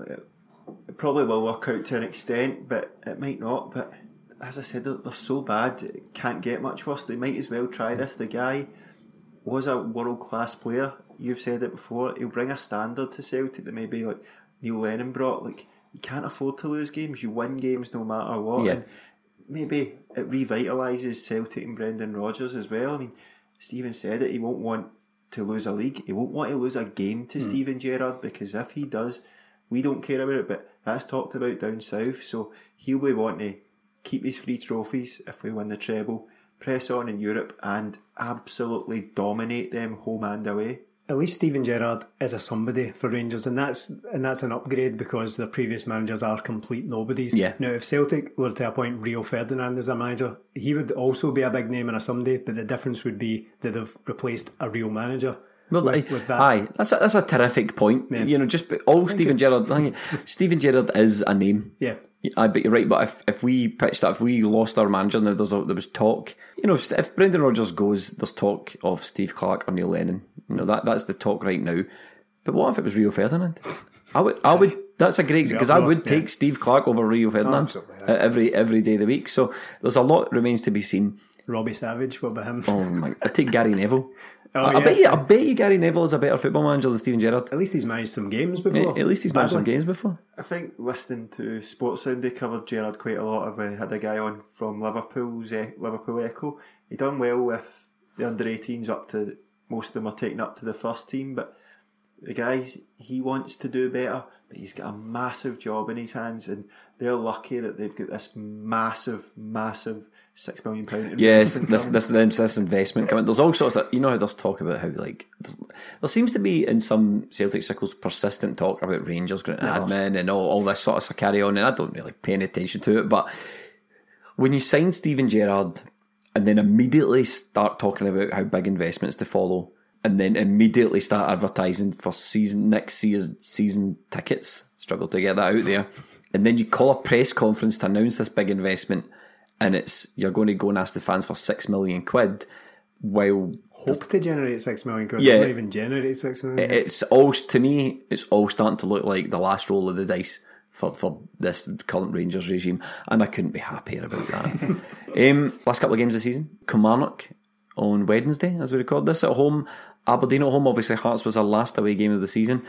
it probably will work out to an extent, but it might not. But as I said, they're, they're so bad, it can't get much worse. They might as well try this. The guy was a world class player. You've said it before. He'll bring a standard to Celtic that maybe like Neil Lennon brought. Like you can't afford to lose games. You win games no matter what. Yeah. And maybe it revitalises Celtic and Brendan Rodgers as well. I mean, Stephen said it. He won't want to lose a league. He won't want to lose a game to hmm. Steven Gerrard because if he does, we don't care about it. But that's talked about down south. So he'll be wanting to keep his free trophies if we win the treble, press on in Europe, and absolutely dominate them home and away. At least Steven Gerrard is a somebody for Rangers, and that's and that's an upgrade because the previous managers are complete nobodies. Yeah. Now, if Celtic were to appoint Rio Ferdinand as a manager, he would also be a big name and a somebody, but the difference would be that they've replaced a real manager. Well, with, with that. aye, that's a, that's a terrific point. You know, just all Steven Gerrard. Steven Gerrard is a name. Yeah. I bet you're right. But if, if we pitched that, if we lost our manager, now there's a, there was talk. You know, if, if Brendan Rodgers goes, there's talk of Steve Clarke or Neil Lennon. You know that that's the talk right now. But what if it was Rio Ferdinand? I would, I would. That's a great because I no, would yeah. take Steve Clarke over Rio Ferdinand uh, every every day of the week. So there's a lot remains to be seen. Robbie Savage, what about him? Oh my! I take Gary Neville. Oh, I, I yeah. bet you. I bet you Gary Neville is a better football manager than Steven Gerrard. At least he's managed some games Eh, before. At least he's managed some games before. I think listening to Sportsound, they covered Gerrard quite a lot. Of uh, had a guy on from Liverpool's uh, Liverpool Echo. He done well with the under 18s up to most of them are taken up to the first team, but the guys he wants to do better. But he's got a massive job in his hands, and they're lucky that they've got this massive, massive six million pound. Yes, investment this coming. this this, investment coming. There's all sorts of you know how there's talk about how like there seems to be in some Celtic circles persistent talk about Rangers going to admin and all, all this sort of carry on, and I don't really pay any attention to it. But when you sign Steven Gerrard and then immediately start talking about how big investments to follow, and then immediately start advertising for season next season season tickets, struggle to get that out there, and then you call a press conference to announce this big investment, and it's you're going to go and ask the fans for six million quid, while Hope to generate six million quid. Yeah. Yeah. Not even generate six million. it's all to me, it's all starting to look like the last roll of the dice for, for this current Rangers regime, and I couldn't be happier about that. um, last couple of games of the season, Kilmarnock on Wednesday, as we record this at home, Aberdeen at home. Obviously, Hearts was our last away game of the season.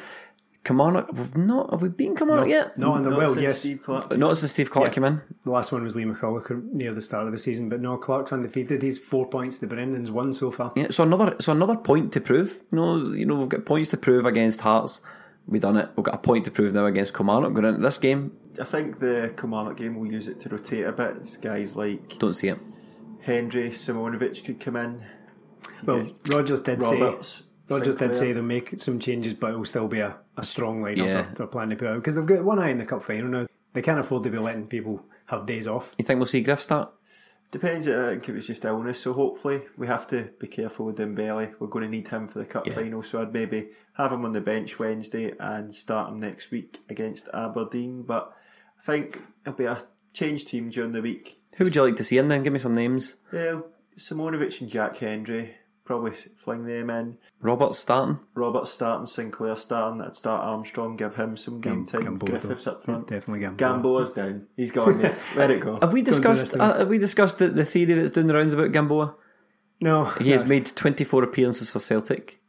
Kilmarnock, we've not have we beaten Kilmarnock yet? no, and the well, yes. Steve Clarke. Not since Steve Clarke Yeah. came in. The last one was Lee McCulloch near the start of the season, but no, Clarke's undefeated. He's four points to Brendan's one so far. Yeah, so another so another point to prove. You know, you know, we've got points to prove against Hearts. We've done it. We've got a point to prove now against Kilmarnock. Going into this game, I think the Kilmarnock game will use it to rotate a bit. It's guys like don't see it. Hendry Simunovic could come in. Well, Rodgers did Roberts, say Rodgers did say they'll make some changes, but it'll still be a, a strong lineup Yeah. they're, they're planning to put out because they've got one eye in the cup final now. They can't afford to be letting people have days off. You think we'll see Griff start? Depends. uh, I think it was just illness, so hopefully we have to be careful with Dembele. We're going to need him for the cup Yeah. final, so I'd maybe have him on the bench Wednesday and start him next week against Aberdeen. But I think it'll be a changed team during the week. Who would you like to see in then? Give me some names. Yeah, Simunovic and Jack Hendry probably fling them in. Robert starting. Robert starting, Sinclair starting. I'd start Armstrong, give him some game time. Gamboa, Griffiths though. up front. Definitely Gamboa. Gamboa's down. He's gone. mate. Let it go. Have we discussed? this Uh, have we discussed the, the theory that's doing the rounds about Gamboa? No, He has made twenty four appearances for Celtic.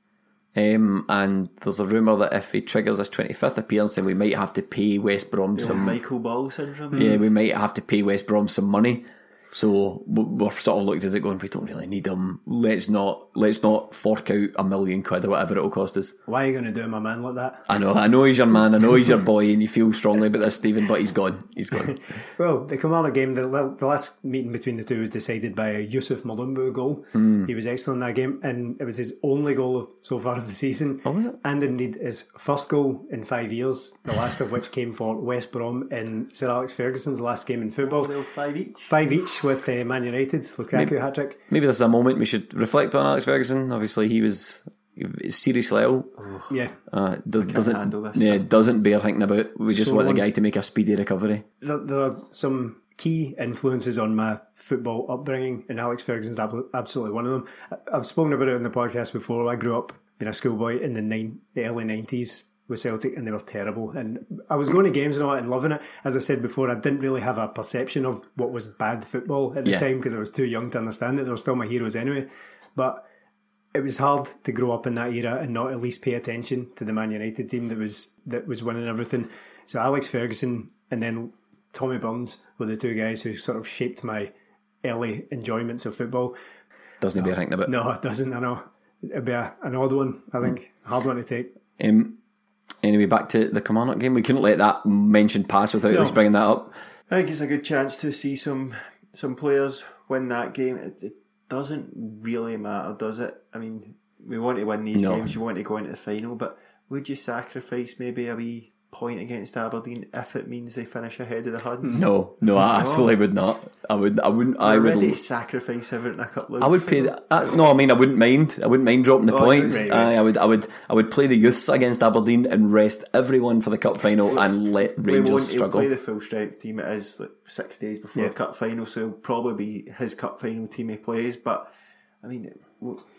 Um, and there's a rumour that if he triggers his 25th appearance, then we might have to pay West Brom Some some. Michael Ball syndrome. Yeah, we might have to pay West Brom some money. So we- we're sort of looked at it going, we don't really need them. Let's not let's not fork out a million quid or whatever it'll cost us. Why are you going to do my man like that? I know, I know he's your man, I know he's your boy, and you feel strongly about this, Stephen, but he's gone. He's gone. Well, the Kamala game, the, the last meeting between the two was decided by a Youssouf Mulumbu goal. Hmm. He was excellent in that game, and it was his only goal of, so far of the season. Oh, was it? And indeed his first goal in five years, the last of which came for West Brom in Sir Alex Ferguson's last game in football. Five each. Five each with uh, Man United, Lukaku hat trick. Maybe this is a moment we should reflect on Alex Ferguson. Obviously, he was seriously ill. Yeah. Uh, do- doesn't handle this yeah, stuff. doesn't bear thinking about. We just So want the guy to make a speedy recovery. there, there are some key influences on my football upbringing, and Alex Ferguson's ab- absolutely one of them. I've spoken about it in the podcast before. I grew up being a schoolboy in the nine, the early nineties with Celtic, and they were terrible. And I was going to games and all that and loving it. As I said before, I didn't really have a perception of what was bad football at the Yeah. time because I was too young to understand it. They were still my heroes anyway, but. It was hard to grow up in that era and not at least pay attention to the Man United team that was that was winning everything. So Alex Ferguson and then Tommy Burns were the two guys who sort of shaped my early enjoyments of football. Doesn't bear thinking about. No, it doesn't. I know it'd be a, an odd one. I think hard one to take. Um, anyway, back to the Kilmarnock game. We couldn't let that mention pass without at least bringing that up. I think it's a good chance to see some some players win that game. It, it doesn't really matter, does it? I mean, we want to win these No. games. You want to go into the final, but would you sacrifice maybe a wee point against Aberdeen if it means they finish ahead of the Huns? No, no, I absolutely would not. I would, I wouldn't. I We're would. sacrifice everything a couple of I would pay. The, uh, no, I mean I wouldn't mind. I wouldn't mind dropping the Oh, points. right, right. Aye, I would. I would. I would play the youths against Aberdeen and rest everyone for the cup final and let We Rangers won't struggle. play the full strength team. It is like six days before Yeah. the cup final, so it'll probably be his cup final team he plays. But I mean,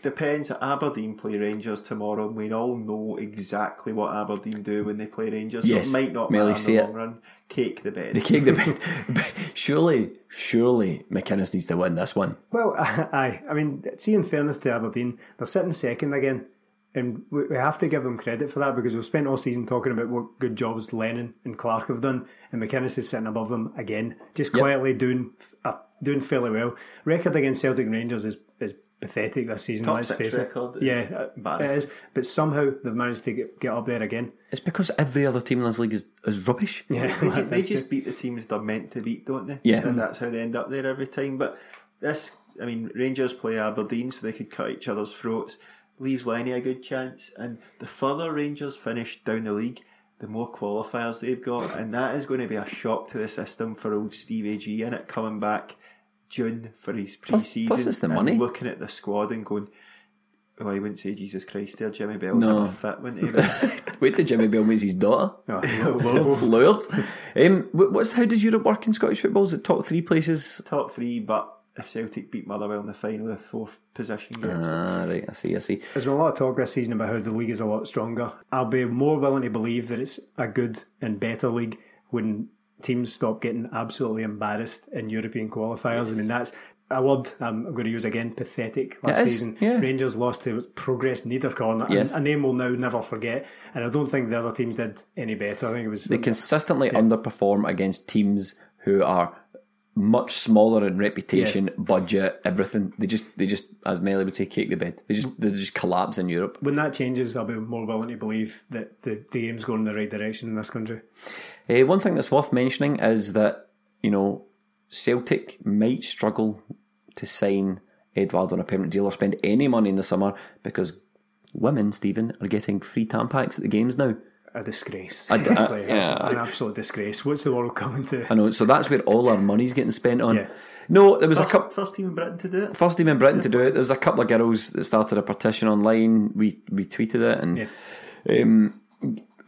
depends. Aberdeen play Rangers tomorrow, and we all know exactly what Aberdeen do when they play Rangers. Yes, so it might not Melly, matter in see the it. long run. Cake the bed. the cake the bed. surely, surely McInnes needs to win this one. Well, aye. I mean, see, in fairness to Aberdeen, they're sitting second again. And we we have to give them credit for that because we've spent all season talking about what good jobs Lennon and Clarke have done, and McInnes is sitting above them again, just quietly doing uh, doing fairly well. Record against Celtic Rangers is, is pathetic this season. Top let's six face record it. is Yeah, uh, it embarrassing. is. But somehow they've managed to get, get up there again. It's because every other team in this league is, is rubbish. Yeah, they, ju- they just beat the teams they're meant to beat, don't they? Yeah. and that's how they end up there every time. But this, I mean, Rangers play Aberdeen, so they could cut each other's throats. Leaves Lenny a good chance, and the further Rangers finish down the league, the more qualifiers they've got, and that is going to be a shock to the system for old Steve Ag in it coming back June for his Plus- pre-season. plus it's the and money. Looking at the squad and going. Oh, I wouldn't say Jesus Christ there. Jimmy Bell No. fit, wouldn't he? Wait till Jimmy Bell meets his daughter. Oh, Lords. Lords. Um, wh- what's how does Europe work in Scottish football? Is it top three places? Top three, but if Celtic beat Motherwell in the final, the fourth position gets it. Ah, right. I see. I see. There's been a lot of talk this season about how the league is a lot stronger. I'll be more willing to believe that it's a good and better league when teams stop getting absolutely embarrassed in European qualifiers. I mean, that's a word I'm going to use again pathetic last is, season. yeah. Rangers lost to Progress Niederkorn, Yes. a, name we'll now never forget. And I don't think the other teams did any better. I think it was. They consistently underperform against teams who are much smaller in reputation, budget, everything. They just, they just, as Melly would say, cake the bed. They just, they just collapse in Europe. when that changes, I'll be more willing to believe that the, the game's going in the right direction in this country. Uh, one thing that's worth mentioning is that you know Celtic might struggle to sign Edouard on a permanent deal or spend any money in the summer because women, Stephen, are getting free tampons at the games now. A disgrace. I d- I- Like, yeah, an absolute disgrace. What's the world coming to? I know, so that's where all our money's getting spent on. Yeah. No, there was a First, couple. first team in Britain to do it. First team in Britain to do it. There was a couple of girls that started a petition online. We we tweeted it, and Yeah. um,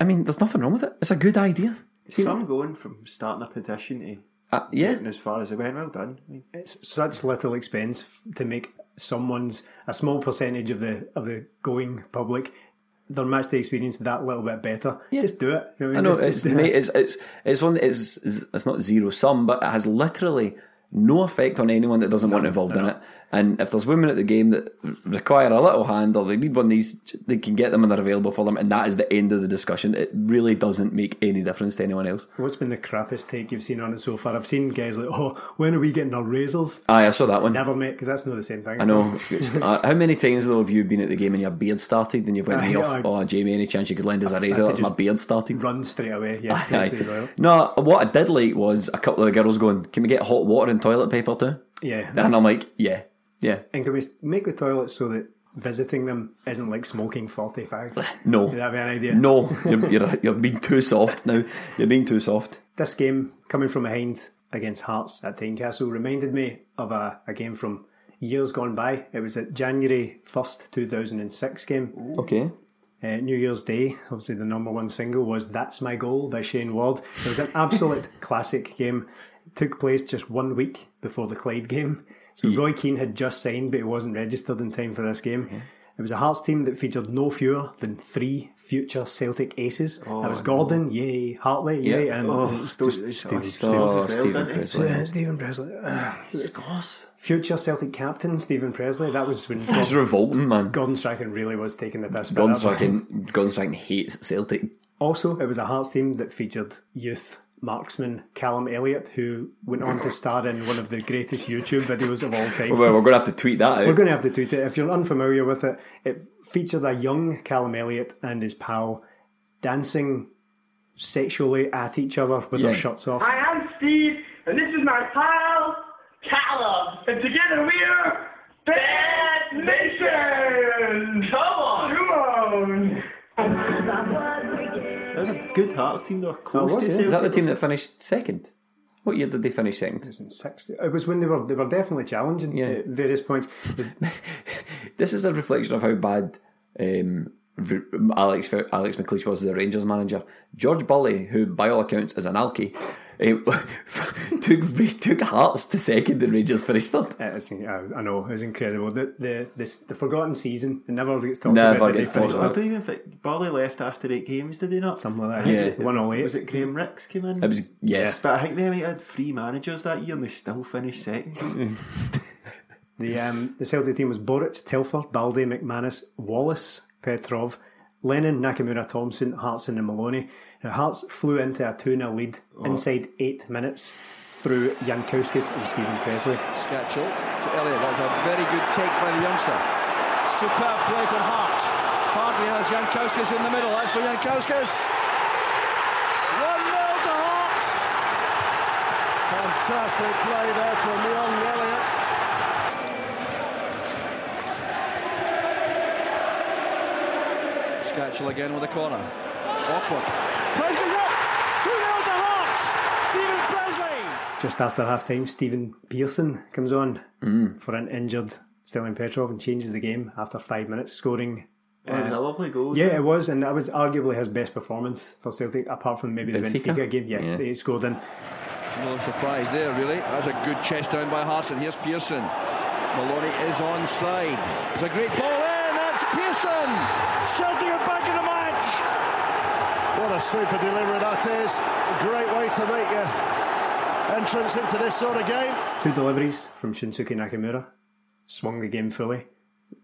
I mean, there's nothing wrong with it. It's a good idea. Some going from starting a petition to Uh, yeah, getting as far as they went. Well done. I mean, it's such little expense f- to make someone's a small percentage of the of the going public their match day experience that little bit better. Just do it. You I know Just- it's just mate, it's it's it's one it's it's it's not zero sum, but it has literally no effect on anyone that doesn't want involved in it. And if there's women at the game that require a little hand or they need one of these, they can get them and they're available for them. And that is the end of the discussion. It really doesn't make any difference to anyone else. What's been the crappiest take you've seen on it so far? I've seen guys like, oh, when are we getting our razors? Aye, I saw that one. Never, mate, because that's not the same thing. I know. Uh, how many times though have you been at the game and your beard started and you've went Aye, off? Oh, Jamie, any chance you could lend us a razor? That's my beard started. Run straight away. Yeah, Aye, straight toilet. No, what I did like was a couple of the girls going, "Can we get hot water and toilet paper too?" Yeah. And I'm like, "Yeah, yeah, And can we make the toilets so that visiting them isn't like smoking 40 fags? no, Would that be an idea? no, you're, you're you're being too soft now. You're being too soft." This game, coming from behind against Hearts at Tynecastle, reminded me of a, a game from years gone by. It was a January 1st, 2006 game. Okay. Uh, New Year's Day, obviously the number one single was That's My Goal by Shayne Ward. It was an absolute classic game. It took place just one week before the Clyde game. So Roy Keane had just signed, but he wasn't registered in time for this game. It was a Hearts team that featured no fewer than three future Celtic aces. that was Gordon, yay, Hartley, yay, Yeah. and Oh, just Steve- Stephen, Steve- Stephen, Oh, well, Stephen? Pressley. uh, Stephen Pressley. Uh, Goss. future Celtic captain Stephen Pressley. That was when It's revolting, man. Gordon Strachan really was taking the piss. Gordon. Strachan, Gordon Strachan hates Celtic. Also, it was a Hearts team that featured youth marksman Callum Elliott, who went on to star in one of the greatest YouTube videos of all time. Well, we're going to have to tweet that out. We're going to have to tweet it. If you're unfamiliar with it, it featured a young Callum Elliott and his pal dancing sexually at each other with Yeah. their shirts off. Hi, I'm Steve, and this is my pal, Callum. And together we're Bad Nation! Come on! Come on! Was a good Hearts team. They were close was, to yeah. Celtic. Is that the team that finished second? What year did they finish second? It was in 60. It was when they were they were definitely challenging Yeah. at various points. This is a reflection of how bad um, Alex Alex McLeish was as a Rangers manager. George Burley, who by all accounts is an alky, eh, took took Hearts to second and Rangers finished third. It's, I, I know it's incredible. The the this, the forgotten season it never gets talked Never about. that gets they finished talked I about. don't even think Burley left after eight games, did they not? Something like I that. think Yeah. One all eight. Was it Graham Rix came in? It was yes. But I think they might had three managers that year and they still finished second. The um, the Celtic team was Boruc, Telfer, Balde, McManus, Wallace, Petrov, Lennon, Nakamura, Thompson, Hartson, and Maloney. Now, Hearts flew into a 2 0 lead oh. inside eight minutes through Jankauskas and Stephen Pressley. Skacel to Elliott. That's a very good take by the youngster. Superb play from Hearts. Hartley has Jankauskas in the middle. That's for Jankauskas. 1 0 to Hearts. Fantastic play there from young Elliott. Skacel again with a corner. Awkward. Pressley's up. 2 0 to Hearts. Stephen Presley. Just after half time, Stephen Pearson comes on mm. for an injured Stiliyan Petrov and changes the game after five minutes, scoring. It was uh, a lovely goal. Yeah, it was, and that was arguably his best performance for Celtic, apart from maybe the Benfica? Benfica game. Yeah, Yeah. that he scored in. No surprise there, really. That's a good chest down by Hartson. Here's Pearson. Maloney is onside. It's a great ball in. That's Pearson. Celtic are back in the match. What a super delivery that is. A great way to make your entrance into this sort of game. Two deliveries from Shunsuke Nakamura swung the game fully.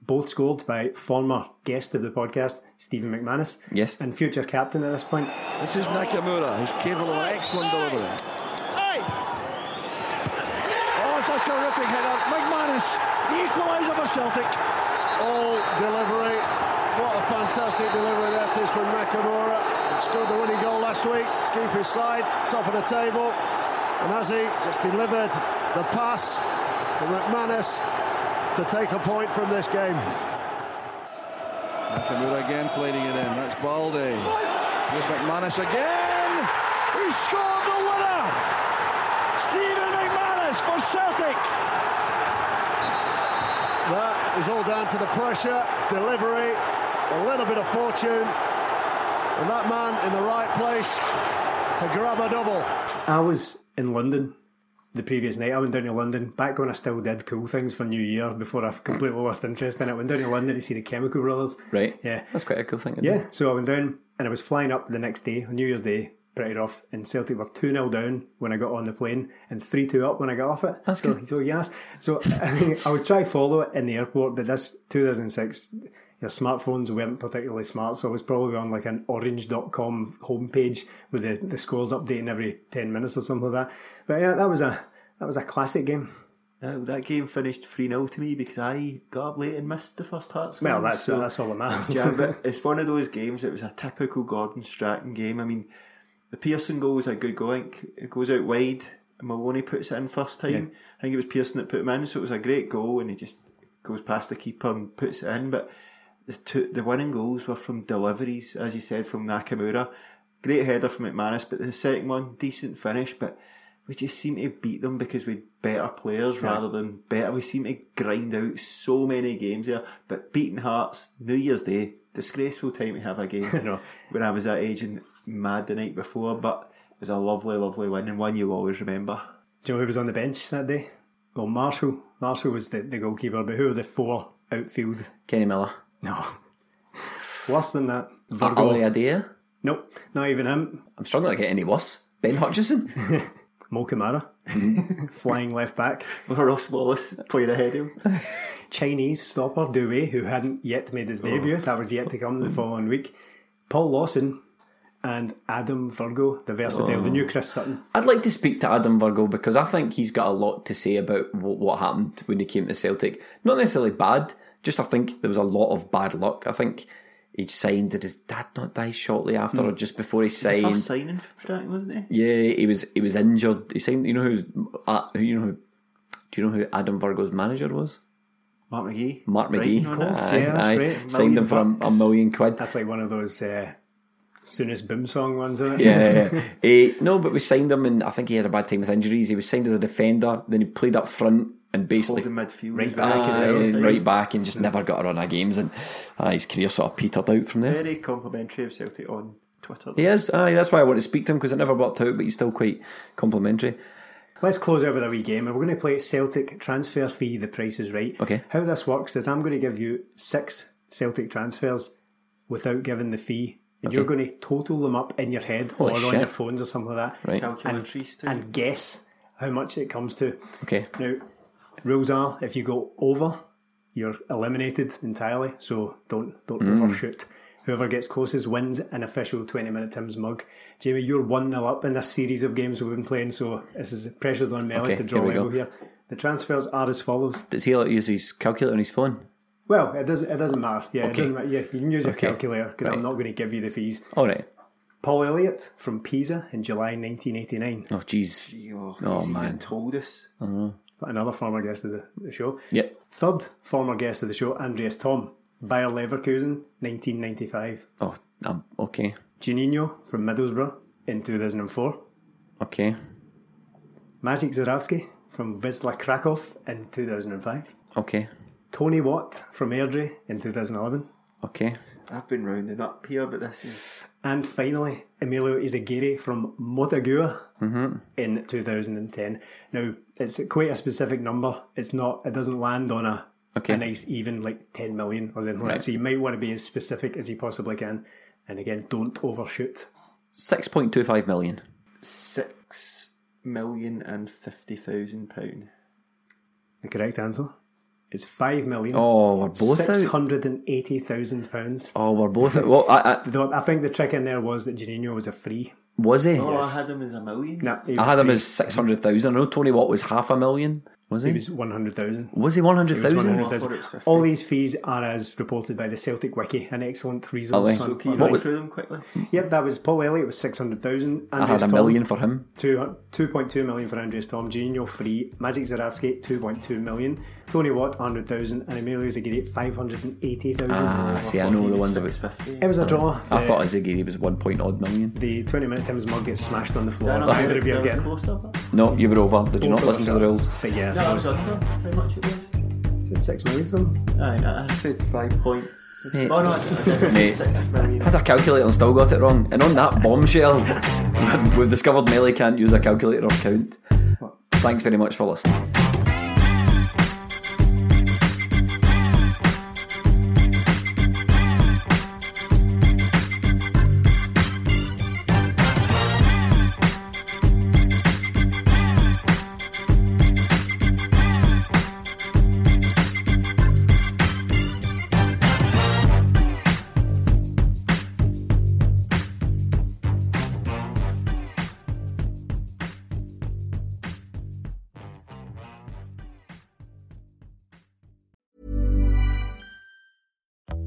Both scored by former guest of the podcast, Stephen McManus. Yes. And future captain at this point. This is Nakamura, who's capable of an excellent delivery. Hey! Oh, it's a terrific header. McManus, the equaliser for Celtic. All delivery. A fantastic delivery that is from Nakamura. He scored the winning goal last week to keep his side top of the table. And as he just delivered the pass from McManus to take a point from this game. Nakamura again plating it in. That's Balde. Here's McManus again. He scored the winner. Stephen McManus for Celtic. That is all down to the pressure, delivery, a little bit of fortune, and that man in the right place to grab a double. I was in London the previous night. I went down to London back when I still did cool things for New Year before I completely lost interest in it. I went down to London to see the Chemical Brothers. Right. Yeah. That's quite a cool thing. isn't Yeah, it? so I went down and I was flying up the next day, on New Year's Day, pretty rough. And Celtic were 2 0 down when I got on the plane and 3 2 up when I got off it. That's so, good. So, yes. So I, I was trying to follow it in the airport, but this 2006, your smartphones weren't particularly smart. So I was probably on like an orange.com homepage with the, the scores updating every 10 minutes or something like that. But yeah, that was a. That was a classic game. Uh, that game finished 3 0 to me because I got up late and missed the first Hearts Well, that's so- that's all that matters. Yeah, but it's one of those games. It was a typical Gordon Strachan game. I mean, the Pearson goal was a good goal. I think It goes out wide, Maloney puts it in first time. I think it was Pearson that put him in, so it was a great goal, and he just goes past the keeper and puts it in. But the two, the winning goals were from deliveries, as you said, from Nakamura. Great header from McManus, but the second one, decent finish, but we just seem to beat them because we better players rather than better. We seem to grind out so many games there. But beating Hearts, New Year's Day, disgraceful time to have a game. know. When I was that age and mad the night before, but it was a lovely, lovely win and one you'll always remember. Do you know who was on the bench that day? Well, Marshall. Marshall was the, the goalkeeper, but who were the four outfield? Kenny Miller. No. Worse than that. Ali Virgo. Adair. Nope, not even him. I'm struggling to get any worse. Ben Hutchinson. Mo Camara. Mm-hmm. Flying left back. Ross Wallace playing ahead of him. Chinese stopper, Du Wei, who hadn't yet made his oh. debut. That was yet to come the following week. Paul Lawson and Adam Virgo, the versatile, the new oh. Chris Sutton. I'd like to speak to Adam Virgo because I think he's got a lot to say about what, what happened when he came to Celtic. Not necessarily bad, just I think there was a lot of bad luck. I think he signed. Did his dad not die shortly after or just before he signed? First signing for Strachan, wasn't he? Yeah, he was he was injured. He signed. You know who's uh, who? You know who? Do you know who Adam Virgo's manager was? Mark McGhee. Mark McGhee. course, Aye, yeah, that's aye. right. Signed him for a, a million quid. That's like one of those uh, soonest boom song ones, isn't it? Yeah, yeah. No, but we signed him, and I think he had a bad time with injuries. He was signed as a defender, then he played up front and basically midfield. Right back well. as Aye, well. right back, and just never got a run of games, and uh, his career sort of petered out from there. Very complimentary of Celtic on Twitter. He is, aye, that's why I want to speak to him because it never worked out, but he's still quite complimentary. Let's close out with a wee game, and we're going to play Celtic transfer fee. The price is right. Okay. How this works is I'm going to give you six Celtic transfers without giving the fee, and you're going to total them up in your head Holy or on your phones or something like that, Right. Calculatories too. and guess how much it comes to. Okay. Now, rules are if you go over, you're eliminated entirely. So don't don't Mm. overshoot. Whoever gets closest wins an official 20 minute Tim's mug. Jamie, you're 1 0 up in this series of games we've been playing, so this is pressure's on Melly Okay, to draw here level go. here. The transfers are as follows. Does he use his calculator on his phone? Well, it doesn't it doesn't matter. Yeah, it doesn't matter. Yeah, you can use your Okay. calculator because I'm not going to give you the fees. All right. Paul Elliott from Pisa in July 1989. Oh, jeez. Oh, Oh, man. told us. Another former guest of the, the show. Yep. Third former guest of the show, Andreas Thom, Bayer Leverkusen, 1995. Oh, um, okay. Juninho from Middlesbrough in 2004. Okay. Magic Zurawski from Wisla Krakow in 2005. Okay. Tony Watt from Airdrie in 2011. Okay. I've been rounding up here, but this is And finally, Emilio Izaguirre from Motagua Mm-hmm. in 2010. Now, it's quite a specific number. It's not, it doesn't land on a, Okay. a nice even like 10 million or anything like that. So you might want to be as specific as you possibly can. And again, don't overshoot. 6.25 million. six million and fifty thousand pound. The correct answer is five million. Oh, we're both Six out. hundred and eighty thousand pounds. Oh, we're both out. Well, I, I, Though I think the trick in there was that Juninho was a free. was he? Oh, Yes. I had him as a million. Nah, he I was had him as 600,000. I know Tony Watt was half a million. Was he? He was one hundred thousand. Was he 100,000? 100,000. it was 50. All these fees are as reported by the Celtic Wiki, an excellent Are resource. they? on- So can you on- run was- through them quickly? Yep, that was Paul Elliott was six hundred thousand. I had a million for him. Two two point two million for Andreas Thom, Gino free, Magic Zurawski two point two million, Tony Watt hundred thousand, and Emilio Zagiri five hundred and eighty thousand. Ah, see, I know the ones about. Six fifty. it was a draw. I The- thought Ziggy was one point odd million. the twenty minute Tim's mug gets smashed on the floor. I Neither of you are getting. closer. but- No, you were over. Did you not listen to the rules? But yeah, I was so under. How much it was? it's six million something. Aye, I said five point. Mate. I had a calculator and still got it wrong. And on that bombshell, we've discovered Melly can't use a calculator or count. Thanks very much for listening.